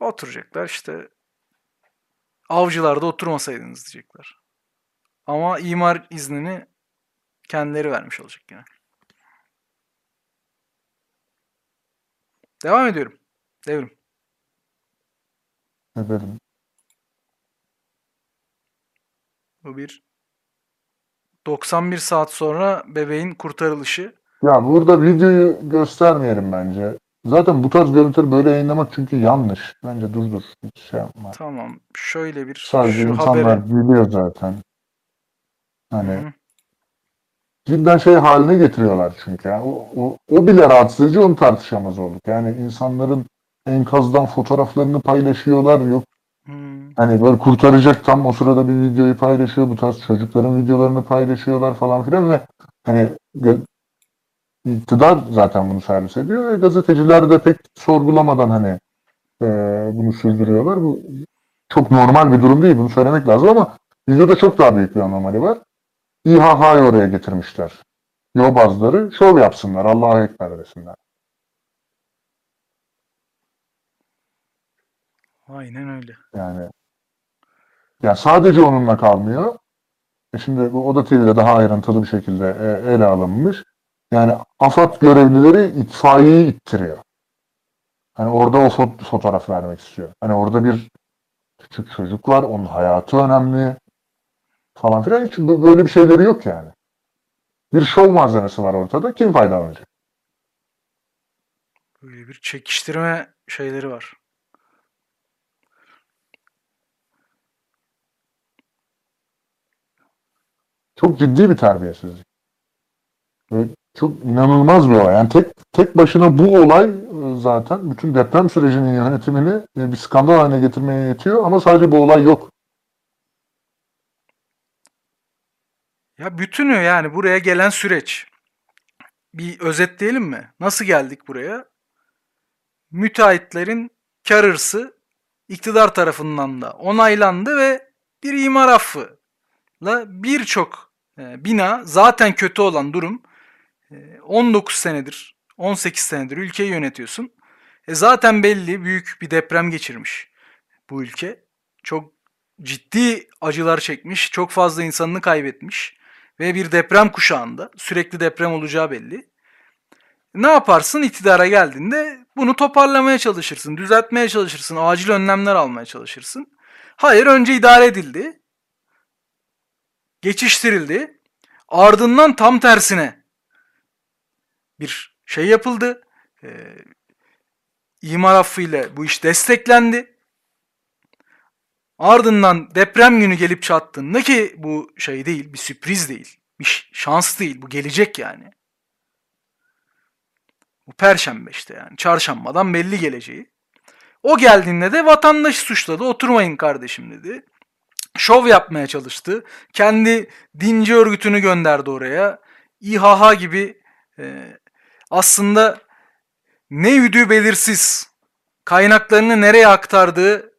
Oturacaklar işte. Avcılarda oturmasaydınız diyecekler. Ama imar iznini kendileri vermiş olacak yine. Devam ediyorum. Devrim. Dedim? Bu bir 91 saat sonra bebeğin kurtarılışı. Ya burada videoyu göstermeyelim bence. Zaten bu tarz görüntüleri böyle yayınlamak çünkü yanlış. Bence durdur. Hiç şey yapma. Tamam. Şöyle bir Sadece şu insanlar haberi. biliyor zaten. Hani Hı hı. cidden şey haline getiriyorlar çünkü. Yani o, o, o bile rahatsız edici onu tartışamaz olduk. Yani insanların enkazdan fotoğraflarını paylaşıyorlar. Yok. Hani böyle kurtaracak tam o sırada bir videoyu paylaşıyor. Bu tarz çocukların videolarını paylaşıyorlar falan filan ve hani iktidar zaten bunu servis ediyor ve gazeteciler de pek sorgulamadan hani e, bunu sürdürüyorlar. Bu çok normal bir durum değil. Bunu söylemek lazım ama videoda çok daha büyük bir anomali var. İHH'yı oraya getirmişler. Yobazları şov yapsınlar. Allah'a ekber desinler. Aynen öyle. Yani ya sadece onunla kalmıyor. E şimdi bu Oda TV'de daha ayrıntılı bir şekilde e, ele alınmış. Yani AFAD görevlileri itfaiyeyi ittiriyor. Hani orada o fot- fotoğraf vermek istiyor. Hani orada bir küçük çocuk var, onun hayatı önemli falan filan. Hiç bö- böyle bir şeyleri yok yani. Bir şov malzemesi var ortada. Kim faydalanacak? Böyle bir çekiştirme şeyleri var. Çok ciddi bir terbiyesizlik. Çok inanılmaz bir olay. Yani tek tek başına bu olay e, zaten bütün deprem sürecinin yönetimini e, bir skandal haline getirmeye yetiyor ama sadece bu olay yok. Ya bütünü yani buraya gelen süreç. Bir özetleyelim mi? Nasıl geldik buraya? Müteahhitlerin kar hırsı iktidar tarafından da onaylandı ve bir imar affıyla birçok bina zaten kötü olan durum e, 19 senedir 18 senedir ülkeyi yönetiyorsun. E zaten belli büyük bir deprem geçirmiş bu ülke. Çok ciddi acılar çekmiş, çok fazla insanını kaybetmiş ve bir deprem kuşağında sürekli deprem olacağı belli. Ne yaparsın iktidara geldiğinde bunu toparlamaya çalışırsın, düzeltmeye çalışırsın, acil önlemler almaya çalışırsın. Hayır önce idare edildi, geçiştirildi, ardından tam tersine bir şey yapıldı. Ee, imar affıyla bu iş desteklendi. Ardından deprem günü gelip çattığında ki bu şey değil, bir sürpriz değil, bir şans değil, bu gelecek yani. Bu perşembe işte yani. Çarşambadan belli geleceği. O geldiğinde de vatandaşı suçladı. Oturmayın kardeşim dedi. Şov yapmaya çalıştı. Kendi dinci örgütünü gönderdi oraya. İHH gibi e, aslında ne yüdüğü belirsiz, kaynaklarını nereye aktardığı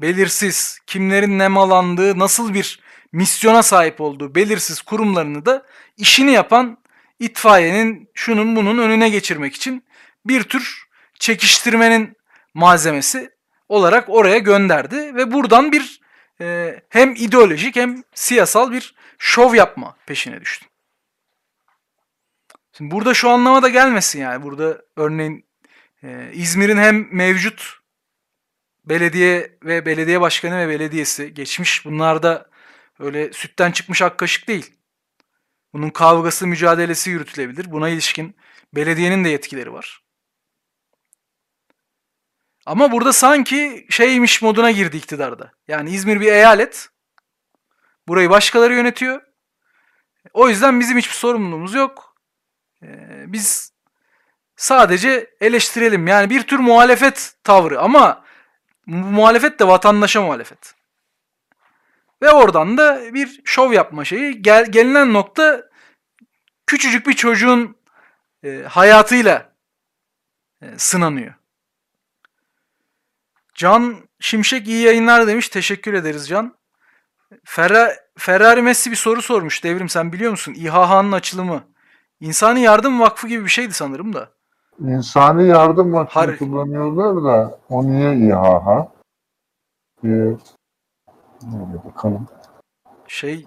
belirsiz, kimlerin nemalandığı, nasıl bir misyona sahip olduğu belirsiz kurumlarını da işini yapan itfaiyenin şunun bunun önüne geçirmek için bir tür çekiştirmenin malzemesi olarak oraya gönderdi ve buradan bir e, hem ideolojik hem siyasal bir şov yapma peşine düştü. Şimdi burada şu anlama da gelmesin yani. Burada örneğin e, İzmir'in hem mevcut belediye ve belediye başkanı ve belediyesi geçmiş bunlar da öyle sütten çıkmış ak kaşık değil. Bunun kavgası, mücadelesi yürütülebilir. Buna ilişkin belediyenin de yetkileri var. Ama burada sanki şeymiş moduna girdi iktidarda. Yani İzmir bir eyalet. Burayı başkaları yönetiyor. O yüzden bizim hiçbir sorumluluğumuz yok. Ee, biz sadece eleştirelim. Yani bir tür muhalefet tavrı ama bu muhalefet de vatandaşa muhalefet. Ve oradan da bir şov yapma şeyi. Gel, gelinen nokta küçücük bir çocuğun e, hayatıyla e, sınanıyor. Can Şimşek iyi yayınlar demiş. Teşekkür ederiz Can. Ferra, Ferrari Messi bir soru sormuş. Devrim sen biliyor musun? İHH'nın açılımı. İnsani Yardım Vakfı gibi bir şeydi sanırım da. İnsani yardım vakfını Har- kullanıyorlar da o niye İHH? Bir, bakalım. Şey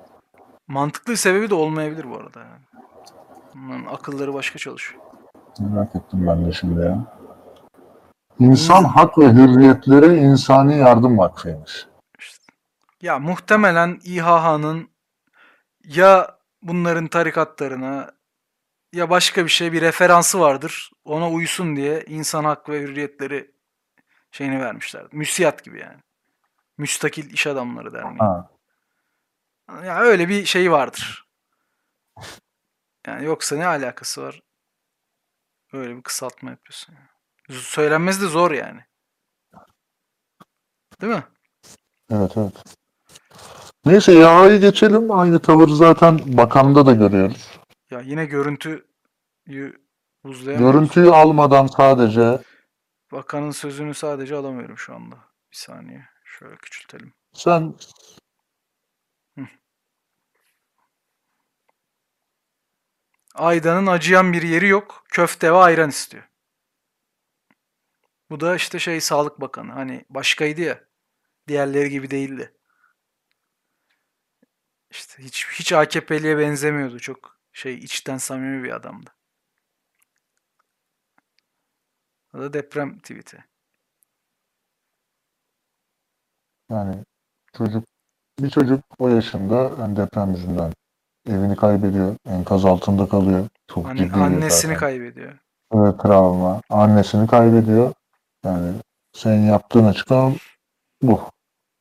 mantıklı sebebi de olmayabilir bu arada. Yani. Bunların akılları başka çalışıyor. Merak ettim ben de şimdi ya. İnsan Hak ve Hürriyetleri İnsani Yardım Vakfı'ymış. Ya muhtemelen İHH'nın ya bunların tarikatlarına ya başka bir şey bir referansı vardır. Ona uysun diye insan hak ve hürriyetleri şeyini vermişler. Müsiyat gibi yani. Müstakil iş adamları derneği. Ha. Ya öyle bir şey vardır. Yani yoksa ne alakası var? Öyle bir kısaltma yapıyorsun. ya. Söylenmesi de zor yani. Değil mi? Evet evet. Neyse İHH'yı geçelim. Aynı tavır zaten bakanda da görüyoruz. Ya yine görüntüyü buzlayamıyoruz. Görüntüyü almadan sadece Bakanın sözünü sadece alamıyorum şu anda. Bir saniye. Şöyle küçültelim. sen Aydan'ın acıyan bir yeri yok. Köfte ve ayran istiyor. Bu da işte şey Sağlık Bakanı. Hani başkaydı ya. Diğerleri gibi değildi. İşte hiç hiç AKP'liye benzemiyordu. Çok şey içten samimi bir adamdı. O da deprem tweet'i. yani çocuk bir çocuk o yaşında yani deprem yüzünden evini kaybediyor. Enkaz altında kalıyor. Çok Anne- ciddi bir annesini zaten. kaybediyor. Evet, travma. Annesini kaybediyor. Yani senin yaptığın açıklama bu.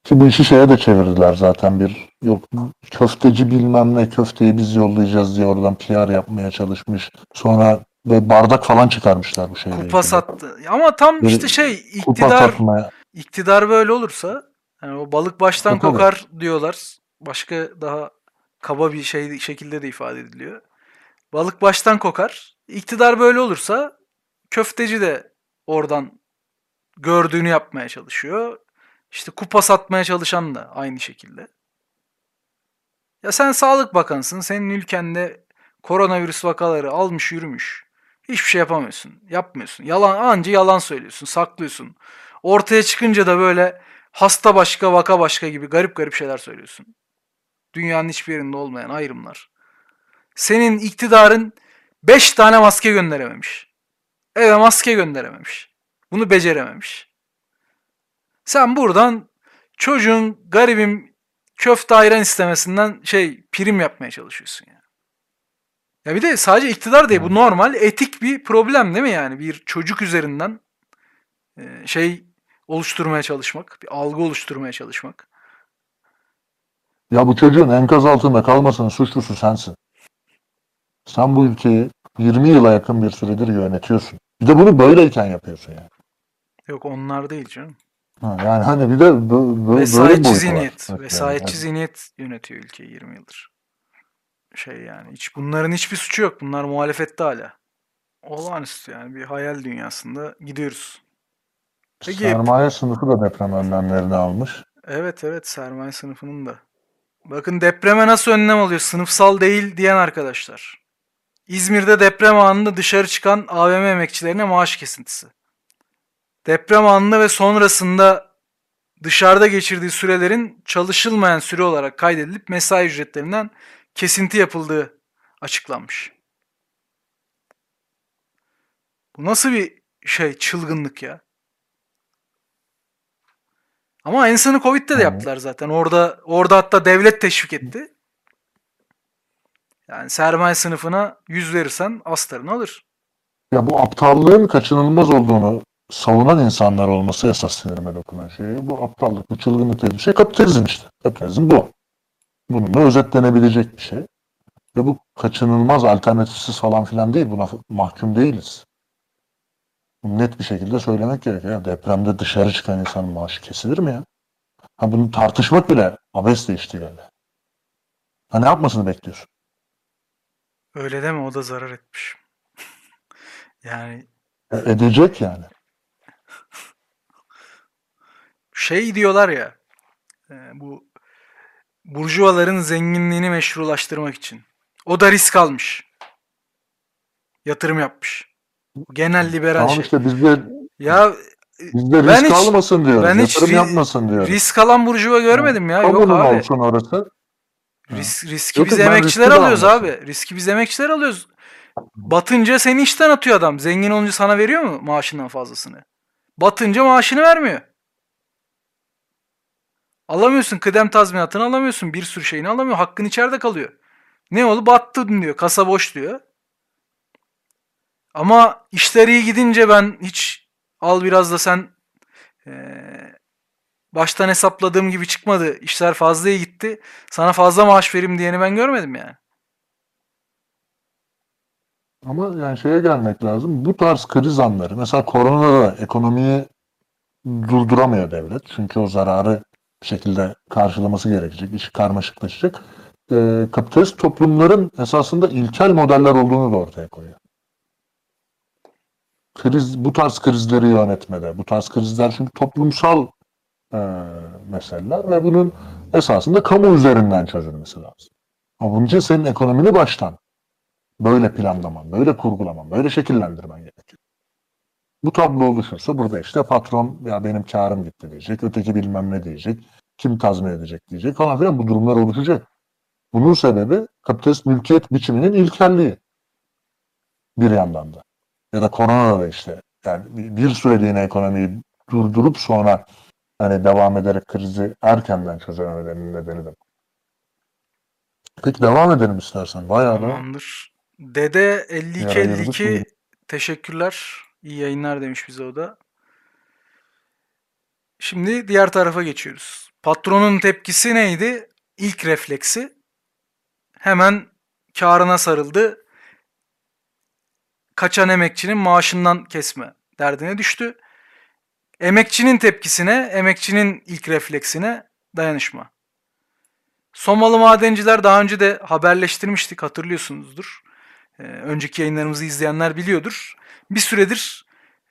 Ki bu işi şeye de çevirdiler zaten bir yok köfteci bilmem ne köfteyi biz yollayacağız diye oradan PR yapmaya çalışmış. Sonra ve bardak falan çıkarmışlar bu şeyle Kupa ilgili. sattı. Ama tam işte şey iktidar iktidar böyle olursa yani o balık baştan tabii. kokar diyorlar. Başka daha kaba bir şey şekilde de ifade ediliyor. Balık baştan kokar. İktidar böyle olursa köfteci de oradan gördüğünü yapmaya çalışıyor. İşte kupa satmaya çalışan da aynı şekilde. Ya sen Sağlık Bakanısın. Senin ülkende koronavirüs vakaları almış yürümüş. Hiçbir şey yapamıyorsun. Yapmıyorsun. Yalan anca yalan söylüyorsun, saklıyorsun. Ortaya çıkınca da böyle hasta başka, vaka başka gibi garip garip şeyler söylüyorsun. Dünyanın hiçbir yerinde olmayan ayrımlar. Senin iktidarın 5 tane maske gönderememiş. Eve maske gönderememiş. Bunu becerememiş. Sen buradan çocuğun garibim köfte ayran istemesinden şey prim yapmaya çalışıyorsun ya. Ya bir de sadece iktidar değil bu normal etik bir problem değil mi yani bir çocuk üzerinden e, şey oluşturmaya çalışmak, bir algı oluşturmaya çalışmak. Ya bu çocuğun enkaz altında kalmasının suçlusu sensin. Sen bu ülkeyi 20 yıla yakın bir süredir yönetiyorsun. Bir de bunu böyleyken yapıyorsun yani. Yok onlar değil canım. Ha, yani hani bir de böyle bir Vesayetçi zihniyet. Vesayetçi yani. zihniyet yönetiyor ülkeyi 20 yıldır. Şey yani hiç bunların hiçbir suçu yok. Bunlar muhalefette hala. olağanüstü yani bir hayal dünyasında gidiyoruz. Peki Sermaye sınıfı da deprem önlemlerini almış. evet evet sermaye sınıfının da. Bakın depreme nasıl önlem alıyor? Sınıfsal değil diyen arkadaşlar. İzmir'de deprem anında dışarı çıkan AVM emekçilerine maaş kesintisi. Deprem anında ve sonrasında dışarıda geçirdiği sürelerin çalışılmayan süre olarak kaydedilip mesai ücretlerinden kesinti yapıldığı açıklanmış. Bu nasıl bir şey çılgınlık ya? Ama aynısını Covid'de de yaptılar zaten. Orada orada hatta devlet teşvik etti. Yani sermaye sınıfına yüz verirsen astarını alır. Ya bu aptallığın kaçınılmaz olduğunu savunan insanlar olması esas sinirime dokunan şey. Bu aptallık, bu çılgınlık dediği şey kapitalizm işte. Kapitalizm bu. Bununla özetlenebilecek bir şey. Ve bu kaçınılmaz, alternatifsiz falan filan değil. Buna mahkum değiliz. Bunu net bir şekilde söylemek gerekiyor. Ya depremde dışarı çıkan insanın maaşı kesilir mi ya? Ha bunu tartışmak bile abesle iştigali. Ha ne yapmasını bekliyorsun? Öyle deme o da zarar etmiş. yani E, edecek yani. Şey diyorlar ya e, bu burjuvaların zenginliğini meşrulaştırmak için. O da risk almış. Yatırım yapmış. Genel liberal Tamam şey. işte biz de, Ya biz de risk hiç- almasın diyoruz. ben hiç Yatırım ri- yapmasın diyoruz. risk alan burjuva görmedim ya. Yok Kamunun abi. olsun orası. Risk, riski Yok, biz yok, emekçiler alıyoruz almasın. abi. Riski biz emekçiler alıyoruz. Batınca seni işten atıyor adam. Zengin olunca sana veriyor mu maaşından fazlasını? Batınca maaşını vermiyor. Alamıyorsun kıdem tazminatını alamıyorsun. Bir sürü şeyini alamıyor. Hakkın içeride kalıyor. Ne oldu? Battın diyor. Kasa boş diyor. Ama işler iyi gidince ben hiç al biraz da sen eee, baştan hesapladığım gibi çıkmadı. İşler fazla iyi gitti. Sana fazla maaş vereyim diyeni ben görmedim yani. Ama yani şeye gelmek lazım. Bu tarz kriz anları mesela koronada da ekonomiyi durduramıyor devlet. Çünkü o zararı şekilde karşılaması gerekecek. İş karmaşıklaşacak. Ee, kapitalist toplumların esasında ilkel modeller olduğunu da ortaya koyuyor. Kriz, bu tarz krizleri yönetmede, bu tarz krizler çünkü toplumsal e, meseleler ve bunun esasında kamu üzerinden çözülmesi lazım. Ama bunun için senin ekonomini baştan böyle planlaman, böyle kurgulaman, böyle şekillendirmen. Bu tablo oluşursa burada işte patron ya benim karım gitti diyecek, öteki bilmem ne diyecek, kim tazmin edecek diyecek falan filan bu durumlar oluşacak. Bunun sebebi kapitalist mülkiyet biçiminin ilkelliği bir yandan da. Ya da koronada da işte yani bir- süreliğine ekonomiyi durdurup sonra hani devam ederek krizi erkenden çözememelerinin nedeni de. Peki devam edelim istersen. Bayağı da Tamamdır. Dede 52 Yarayırdık 52 mı? teşekkürler. İyi yayınlar demiş bize o da. Şimdi diğer tarafa geçiyoruz. Patronun tepkisi neydi? İlk refleksi. Hemen karına sarıldı. Kaçan emekçinin maaşından kesme derdine düştü. Emekçinin tepkisine, emekçinin ilk refleksine dayanışma. Somalı madenciler daha önce de haberleştirmiştik hatırlıyorsunuzdur. Ee, önceki yayınlarımızı izleyenler biliyordur. Bir süredir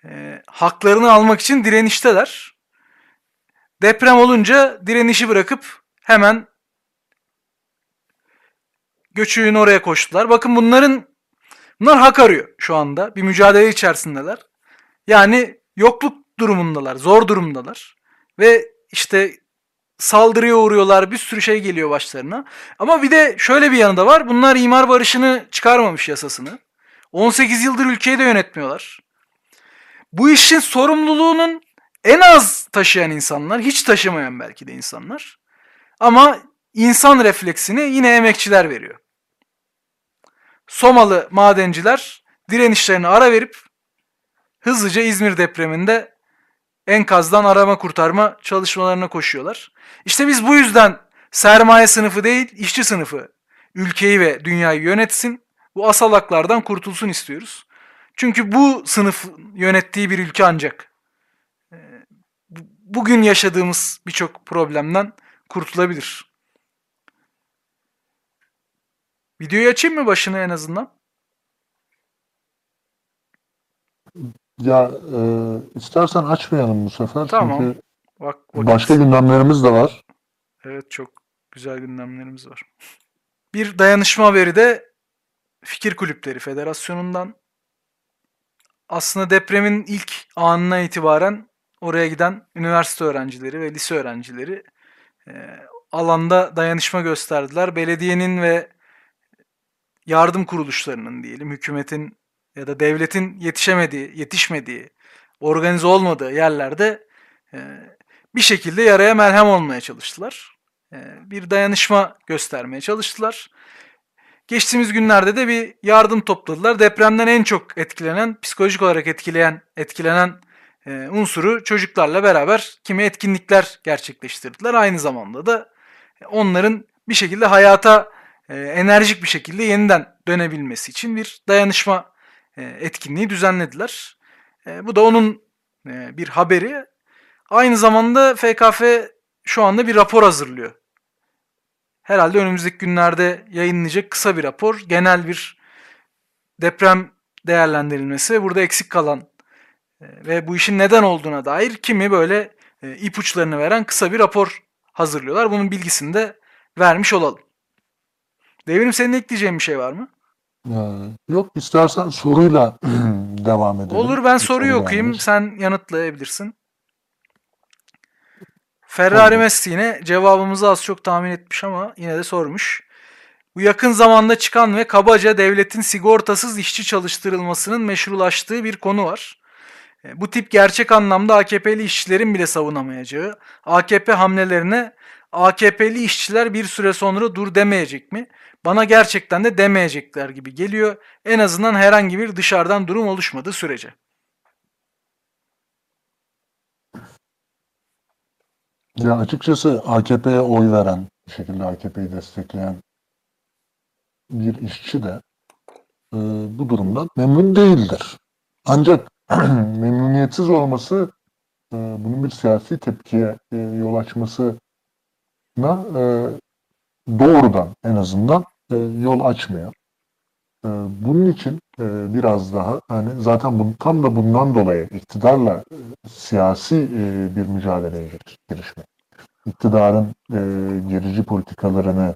e, haklarını almak için direnişteler. Deprem olunca direnişi bırakıp hemen göçüğün oraya koştular. Bakın bunların bunlar hak arıyor şu anda. Bir mücadele içerisindeler. Yani yokluk durumundalar, zor durumdalar. Ve işte saldırıya uğruyorlar. Bir sürü şey geliyor başlarına. Ama bir de şöyle bir yanı da var. Bunlar imar barışını çıkarmamış yasasını. 18 yıldır ülkeyi de yönetmiyorlar. Bu işin sorumluluğunun en az taşıyan insanlar, hiç taşımayan belki de insanlar. Ama insan refleksini yine emekçiler veriyor. Somalı madenciler direnişlerine ara verip hızlıca İzmir depreminde enkazdan arama kurtarma çalışmalarına koşuyorlar. İşte biz bu yüzden sermaye sınıfı değil, işçi sınıfı ülkeyi ve dünyayı yönetsin. Bu asalaklardan kurtulsun istiyoruz. Çünkü bu sınıf yönettiği bir ülke ancak e, bu- bugün yaşadığımız birçok problemden kurtulabilir. Videoyu açayım mı başını en azından? Ya e, istersen açmayalım bu sefer Tamam. çünkü Bak, başka gündemlerimiz de var. Evet çok güzel gündemlerimiz var. Bir dayanışma haberi de Fikir Kulüpleri Federasyonu'ndan. Aslında depremin ilk anına itibaren oraya giden üniversite öğrencileri ve lise öğrencileri e, alanda dayanışma gösterdiler. Belediyenin ve yardım kuruluşlarının diyelim, hükümetin ya da devletin yetişemediği, yetişmediği, organize olmadığı yerlerde e, bir şekilde yaraya merhem olmaya çalıştılar. E, bir dayanışma göstermeye çalıştılar. Geçtiğimiz günlerde de bir yardım topladılar. Depremden en çok etkilenen, psikolojik olarak etkileyen, etkilenen e, unsuru çocuklarla beraber kimi etkinlikler gerçekleştirdiler. Aynı zamanda da onların bir şekilde hayata e, enerjik bir şekilde yeniden dönebilmesi için bir dayanışma e, etkinliği düzenlediler. E, bu da onun e, bir haberi. Aynı zamanda FKF şu anda bir rapor hazırlıyor. Herhalde önümüzdeki günlerde yayınlayacak kısa bir rapor. Genel bir deprem değerlendirilmesi ve burada eksik kalan e, ve bu işin neden olduğuna dair kimi böyle e, ipuçlarını veren kısa bir rapor hazırlıyorlar. Bunun bilgisini de vermiş olalım. Devrim senin ekleyeceğin bir şey var mı? E, yok istersen soruyla devam edelim. Olur ben soruyu soru okuyayım. Sen yanıtlayabilirsin. Ferrari. Messi yine cevabımızı az çok tahmin etmiş ama yine de sormuş. Bu yakın zamanda çıkan ve kabaca devletin sigortasız işçi çalıştırılmasının meşrulaştığı bir konu var. E, Bu tip gerçek anlamda AKP'li işçilerin bile savunamayacağı, AKP hamlelerine AKP'li işçiler bir süre sonra dur demeyecek mi? Bana gerçekten de demeyecekler gibi geliyor. En azından herhangi bir dışarıdan durum oluşmadığı sürece. Ya açıkçası AKP'ye oy veren, bir şekilde AKP'yi destekleyen bir işçi de e, bu durumdan memnun değildir. Ancak memnuniyetsiz olması e, bunun bir siyasi tepkiye e, yol açmasına e, doğrudan en azından e, yol açmıyor. E, bunun için e, biraz daha hani zaten bu, tam da bundan dolayı iktidarla e, siyasi e, bir mücadeleye giriş- girişmek. İktidarın gerici politikalarını,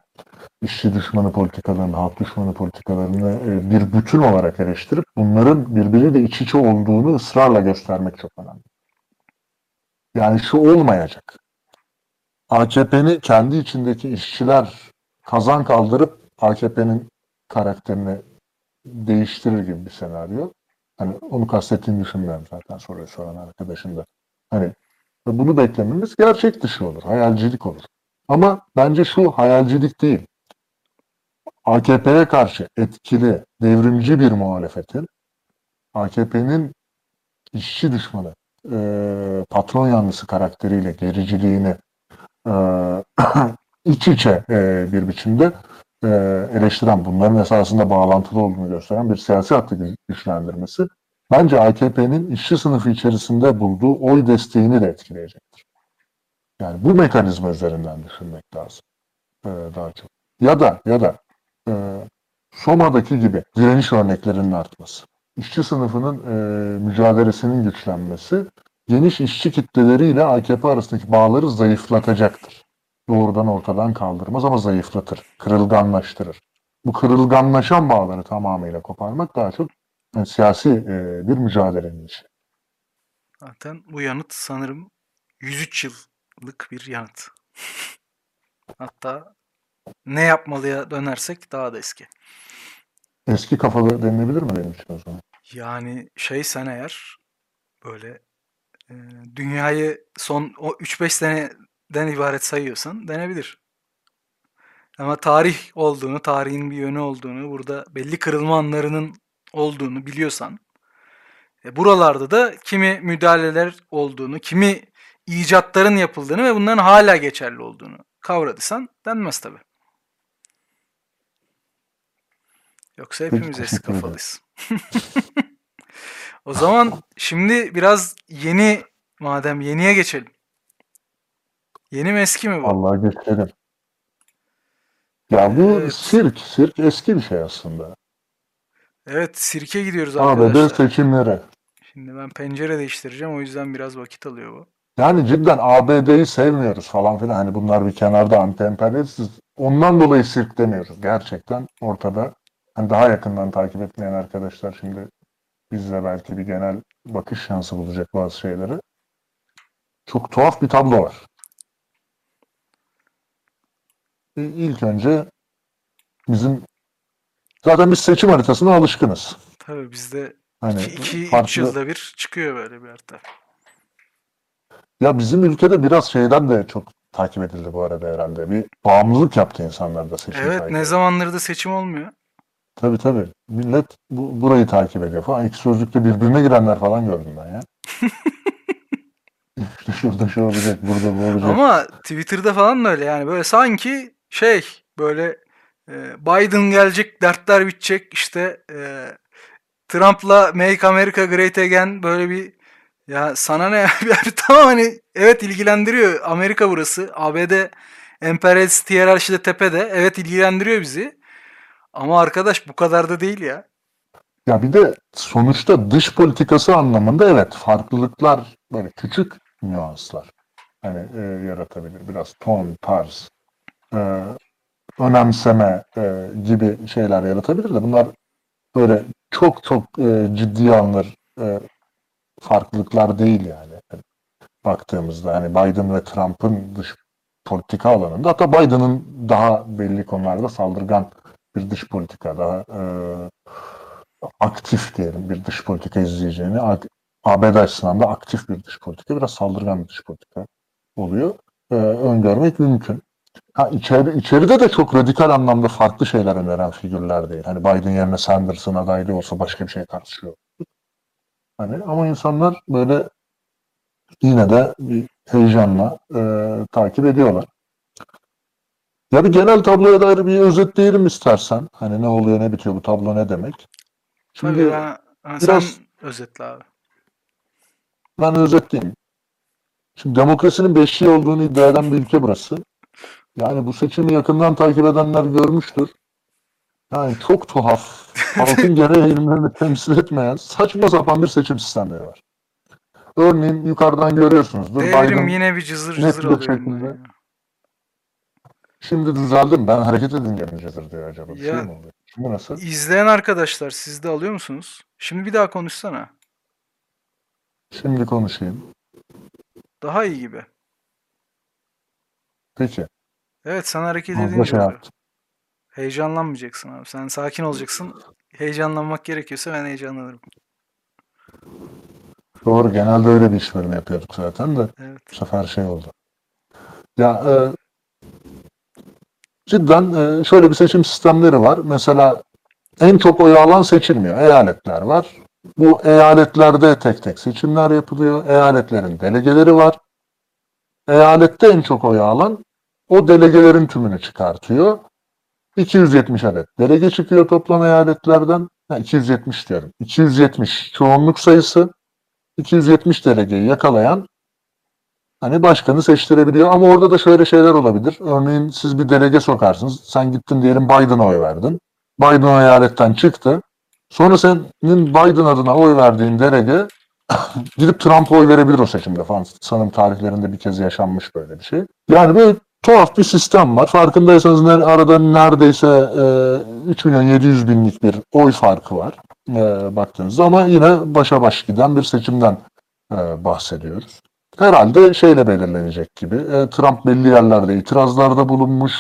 işçi düşmanı politikalarını, halk düşmanı politikalarını bir bütün olarak eleştirip bunların birbiriyle iç içe olduğunu ısrarla göstermek çok önemli. Yani şu olmayacak. AKP'ni kendi içindeki işçiler kazan kaldırıp AKP'nin karakterini değiştirir gibi bir senaryo. Hani onu kastettiğini düşünmüyorum zaten soruyu soran arkadaşın da. Hani bunu beklememiz gerçek dışı olur, hayalcilik olur. Ama bence şu hayalcilik değil. AKP'ye karşı etkili, devrimci bir muhalefetin AKP'nin işçi düşmanı, e, patron yanlısı karakteriyle gericiliğini e, iç içe e, bir biçimde e, eleştiren, bunların esasında bağlantılı olduğunu gösteren bir siyasi hattı gü- güçlendirmesi bence AKP'nin işçi sınıfı içerisinde bulduğu oy desteğini de etkileyecektir. Yani bu mekanizma üzerinden düşünmek lazım e, daha çok. Ya da ya da e, Soma'daki gibi direniş örneklerinin artması, işçi sınıfının e, mücadelesinin güçlenmesi, geniş işçi kitleleriyle AKP arasındaki bağları zayıflatacaktır. Doğrudan ortadan kaldırmaz ama zayıflatır, kırılganlaştırır. Bu kırılganlaşan bağları tamamıyla koparmak daha çok e, siyasi e, bir mücadelenin işi. Zaten bu yanıt sanırım 103 yıllık bir yanıt. Hatta ne yapmalıya dönersek daha da eski. Eski kafalı denilebilir mi benim için o zaman? Yani şey sen eğer böyle e, dünyayı son o 3-5 seneden ibaret sayıyorsan denebilir. Ama tarih olduğunu, tarihin bir yönü olduğunu, burada belli kırılma anlarının olduğunu biliyorsan, e, buralarda da kimi müdahaleler olduğunu, kimi icatların yapıldığını ve bunların hala geçerli olduğunu kavradıysan denmez tabi. Yoksa hepimiz eski kafalıyız. O zaman şimdi biraz yeni madem yeniye geçelim. Yeni mi eski mi bu? Vallahi geçelim. Ya bu Evet. sirk, sirk eski bir şey aslında. Evet sirke gidiyoruz ABD arkadaşlar. seçimleri. Şimdi ben pencere değiştireceğim o yüzden biraz vakit alıyor bu. Yani cidden ABD'yi sevmiyoruz falan filan. Hani bunlar bir kenarda anti-emperyalistiz. Ondan dolayı sirklemiyoruz. Gerçekten ortada. Hani daha yakından takip etmeyen arkadaşlar şimdi bizle belki bir genel bakış şansı bulacak bazı şeyleri. Çok tuhaf bir tablo var. İlk önce bizim zaten biz seçim haritasına alışkınız. Tabii bizde Hani 2-3 farklı- yılda bir çıkıyor böyle bir harita. Ya bizim ülkede biraz şeyden de çok takip edildi bu arada herhalde. Bir bağımlılık yaptı insanlar da seçim Evet takibi. ne zamandır da seçim olmuyor. Tabii tabii. Millet bu, burayı takip ediyor falan. İki sözlükte birbirine girenler falan gördüm ben ya. Şurada şu olacak, burada bu olacak. Ama Twitter'da falan da öyle yani böyle sanki şey böyle e, Biden gelecek dertler bitecek işte e, Trump'la Make America Great Again böyle bir ya sana ne ya Yani tamam hani evet ilgilendiriyor Amerika burası ABD emperyalist hiyerarşide tepede evet ilgilendiriyor bizi ama arkadaş bu kadar da değil ya. Ya bir de sonuçta dış politikası anlamında evet farklılıklar böyle küçük nüanslar hani e, yaratabilir. Biraz ton, tarz, e, önemseme e, gibi şeyler yaratabilir de bunlar böyle çok çok e, ciddiye alınır e, farklılıklar değil yani. Hani baktığımızda hani Biden ve Trump'ın dış politika alanında hatta Biden'ın daha belli konularda saldırgan bir dış politika daha e, aktif diyelim bir dış politika izleyeceğini ABD açısından da aktif bir dış politika biraz saldırgan bir dış politika oluyor. E, öngörmek mümkün. Ha, içeri, içeride de çok radikal anlamda farklı şeyler öneren figürler değil. Hani Biden yerine Sanders'ın adaylığı olsa başka bir şey tartışıyor. Hani ama insanlar böyle yine de bir heyecanla e, takip ediyorlar. Ya bir genel tabloya dair bir özetleyelim istersen. Hani ne oluyor ne bitiyor bu tablo ne demek. Şimdi Tabii ben, ben- biraz- sen özetle abi. ben özetleyeyim. Şimdi demokrasinin beşiği olduğunu iddia eden bir ülke burası. Yani bu seçimi yakından takip edenler görmüştür. Yani çok tuhaf, halkın genel eğilimlerini temsil etmeyen saçma sapan bir seçim sistemleri var. Örneğin yukarıdan görüyorsunuzdur. Devrim yine bir cızır cızır elinden ya. şimdi düzeldim. Ben hareket edince mi cızır diyor acaba? Bir şey Ya- mi oluyor? Şimdi nasıl? İzleyen arkadaşlar siz de alıyor musunuz? Şimdi bir daha konuşsana. Şimdi konuşayım. Daha iyi gibi. Peki. Evet sen hareket Fazla edince şey yaptım. Heyecanlanmayacaksın abi. Sen sakin olacaksın. Heyecanlanmak gerekiyorsa ben heyecanlanırım. Doğru. Genelde öyle bir iş bölümü yapıyorduk zaten de. Evet. Bu sefer şey oldu. Ya e, cidden e, şöyle bir seçim sistemleri var. Mesela en çok oy alan seçilmiyor. Eyaletler var. Bu eyaletlerde tek tek seçimler yapılıyor. Eyaletlerin delegeleri var. Eyalette en çok oy alan o delegelerin tümünü çıkartıyor. 270 adet delege çıkıyor toplam eyaletlerden. Ha, 270 diyorum. 270 çoğunluk sayısı. 270 delegeyi yakalayan hani başkanı seçtirebiliyor. Ama orada da şöyle şeyler olabilir. Örneğin siz bir delege sokarsınız. Sen gittin diyelim Biden'a oy verdin. Biden eyaletten çıktı. Sonra senin Biden adına oy verdiğin delege gidip Trump'a oy verebilir o seçimde falan. Sanırım tarihlerinde bir kez yaşanmış böyle bir şey. Yani böyle tuhaf bir sistem var. Farkındaysanız arada neredeyse e, 3 milyon 700 binlik bir oy farkı var e, baktığınızda ama yine başa baş giden bir seçimden e, bahsediyoruz. Herhalde şeyle belirlenecek gibi. E, Trump belli yerlerde itirazlarda bulunmuş.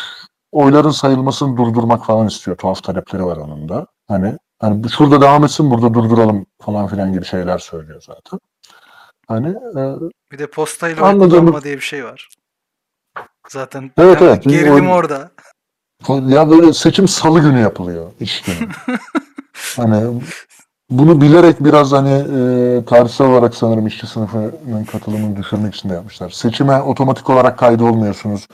Oyların sayılmasını durdurmak falan istiyor. Tuhaf talepleri var onun da. Hani hani şurada devam etsin burada durduralım falan filan gibi şeyler söylüyor zaten. Hani e, Bir de postayla kullanma diye bir şey var. Zaten Evet, evet. gerilim O- orada. Ya böyle seçim salı günü yapılıyor iş günü. hani bunu bilerek biraz hani e, tarihsel olarak sanırım işçi sınıfının katılımını düşürmek için de yapmışlar. Seçime otomatik olarak kaydolmuyorsunuz.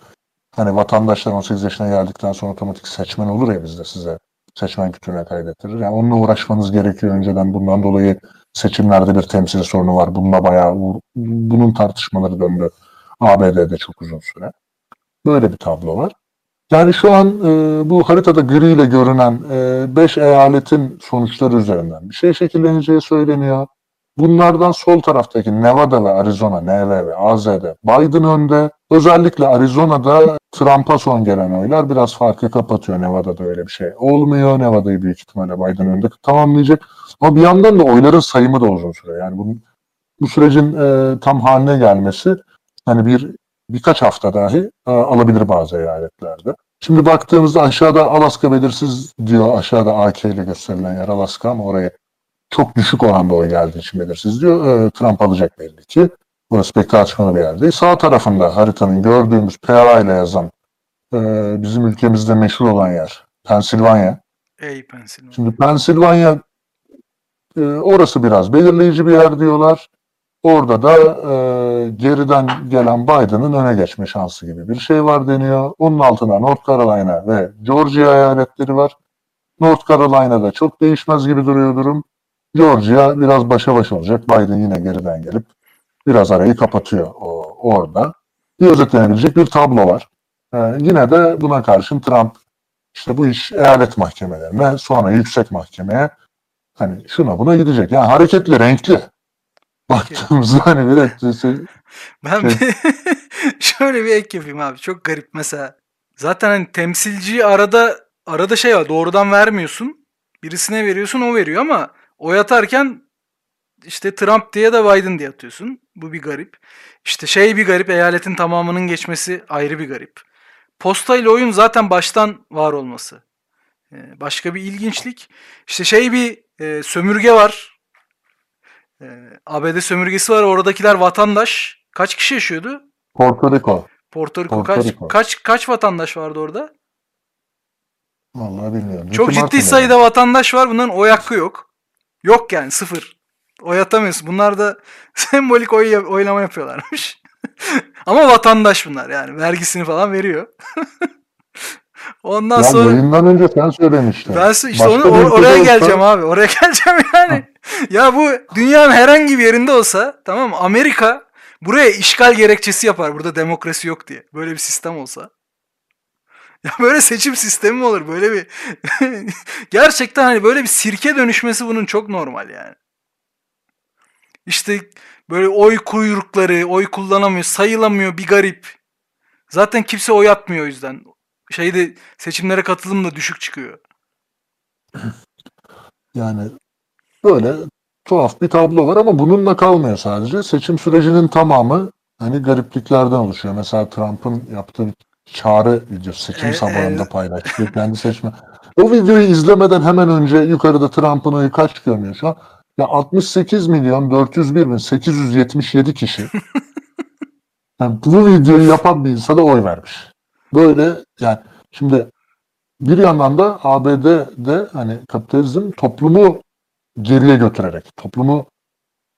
Hani vatandaşlar 18 yaşına geldikten sonra otomatik seçmen olur ya bizde size seçmen kütüğüne kaydettirir. Yani onunla uğraşmanız gerekiyor önceden. Bundan dolayı seçimlerde bir temsil sorunu var. Bununla bayağı bunun tartışmaları döndü ABD'de çok uzun süre. Böyle bir tablo var. Yani şu an e, bu haritada griyle görünen 5 eyaletin sonuçları üzerinden bir şey şekilleneceği söyleniyor. Bunlardan sol taraftaki Nevada ve Arizona, NV ve AZ'de Biden önde. Özellikle Arizona'da Trump'a son gelen oylar biraz farkı kapatıyor. Nevada'da öyle bir şey olmuyor. Nevada'yı büyük ihtimalle Biden önde tamamlayacak. Ama bir yandan da oyların sayımı da uzun sürüyor. Yani bunun, bu sürecin e, tam haline gelmesi hani bir birkaç hafta dahi e, alabilir bazı eyaletlerde. Şimdi baktığımızda aşağıda Alaska belirsiz diyor. Aşağıda AK ile gösterilen yer Alaska ama oraya çok düşük oranda oy geldiği için belirsiz diyor. E, Trump alacak belli ki. Burası pek tartışmalı bir yer değil. Sağ tarafında haritanın gördüğümüz PA ile yazan e, bizim ülkemizde meşhur olan yer Pensilvanya. Ey Pensilvanya. Şimdi Pensilvanya e, orası biraz belirleyici bir yer diyorlar. Orada da e, geriden gelen Biden'ın öne geçme şansı gibi bir şey var deniyor. Onun altında North Carolina ve Georgia eyaletleri var. North Carolina'da çok değişmez gibi duruyor durum. Georgia biraz başa baş olacak. Biden yine geriden gelip biraz arayı kapatıyor o, orada. Bir özetlenebilecek bir tablo var. E, yine de buna karşın Trump işte bu iş eyalet mahkemelerine sonra yüksek mahkemeye hani şuna buna gidecek. Yani hareketli, renkli. Baktığımızda hani bir etkisi Ben bir- şöyle bir ek yapayım abi. Çok garip mesela. Zaten hani temsilciyi arada arada şey var. Doğrudan vermiyorsun. Birisine veriyorsun o veriyor ama oy atarken işte Trump diye de Biden diye atıyorsun. Bu bir garip. İşte şey bir garip. Eyaletin tamamının geçmesi ayrı bir garip. Posta ile oyun zaten baştan var olması. Ee, Başka bir ilginçlik. İşte şey bir e, sömürge var. Ee, ABD sömürgesi var. Oradakiler vatandaş. Kaç kişi yaşıyordu? Porto Rico. Porto Rico Porto kaç Rico. kaç kaç vatandaş vardı orada? Vallahi bilmiyorum. Çok Ricky ciddi sayıda vatandaş var. Bunların oy hakkı yok. Yok yani sıfır. Oy atamıyorsun. Bunlar da sembolik oy, oylama yapıyorlarmış. Ama vatandaş bunlar yani. Vergisini falan veriyor. Ondan Ya sonra yayından önce sen söylemiştin. ben işte Başka onu, or- oraya olsa- geleceğim abi. Oraya geleceğim yani. ya bu dünyanın herhangi bir yerinde olsa tamam mı? Amerika buraya işgal gerekçesi yapar. Burada demokrasi yok diye. Böyle bir sistem olsa. Ya böyle seçim sistemi mi olur? Böyle bir gerçekten hani böyle bir sirke dönüşmesi bunun çok normal yani. İşte böyle oy kuyrukları, oy kullanamıyor, sayılamıyor bir garip. Zaten kimse oy atmıyor o yüzden. Şeyde seçimlere katılım da düşük çıkıyor. Yani böyle tuhaf bir tablo var ama bununla kalmıyor sadece. Seçim sürecinin tamamı hani garipliklerden oluşuyor. Mesela Trump'ın yaptığı çağrı videosu seçim E, sabahında e- paylaştı. Kendi seçme. O videoyu izlemeden hemen önce yukarıda Trump'ın oyu kaç görünüyor şu an? Ya 68 milyon 401 bin 877 kişi. Yani bu videoyu yapan bir insana oy vermiş. Böyle yani şimdi bir yandan da ABD'de hani kapitalizm toplumu geriye götürerek, toplumu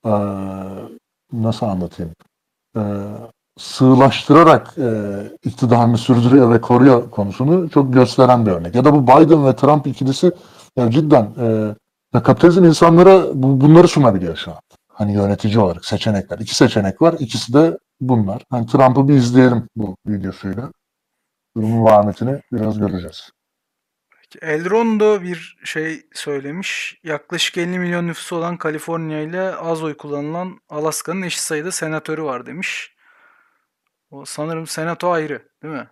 eee, nasıl anlatayım, eee, sığlaştırarak eee iktidarını sürdürüyor ve koruyor konusunu çok gösteren bir örnek. Ya da bu Biden ve Trump ikilisi ya cidden eee, ya kapitalizm insanlara bu, bunları sunabiliyor şu an. Hani yönetici olarak seçenekler. İki seçenek var. İkisi de bunlar. Hani Trump'ı bir izleyelim bu videosuyla. Durumun vahametini biraz göreceğiz. Elrondo bir şey söylemiş. Yaklaşık 50 milyon nüfusu olan Kaliforniya ile az oy kullanılan Alaska'nın eşit sayıda senatörü var demiş. O sanırım senato ayrı, değil mi?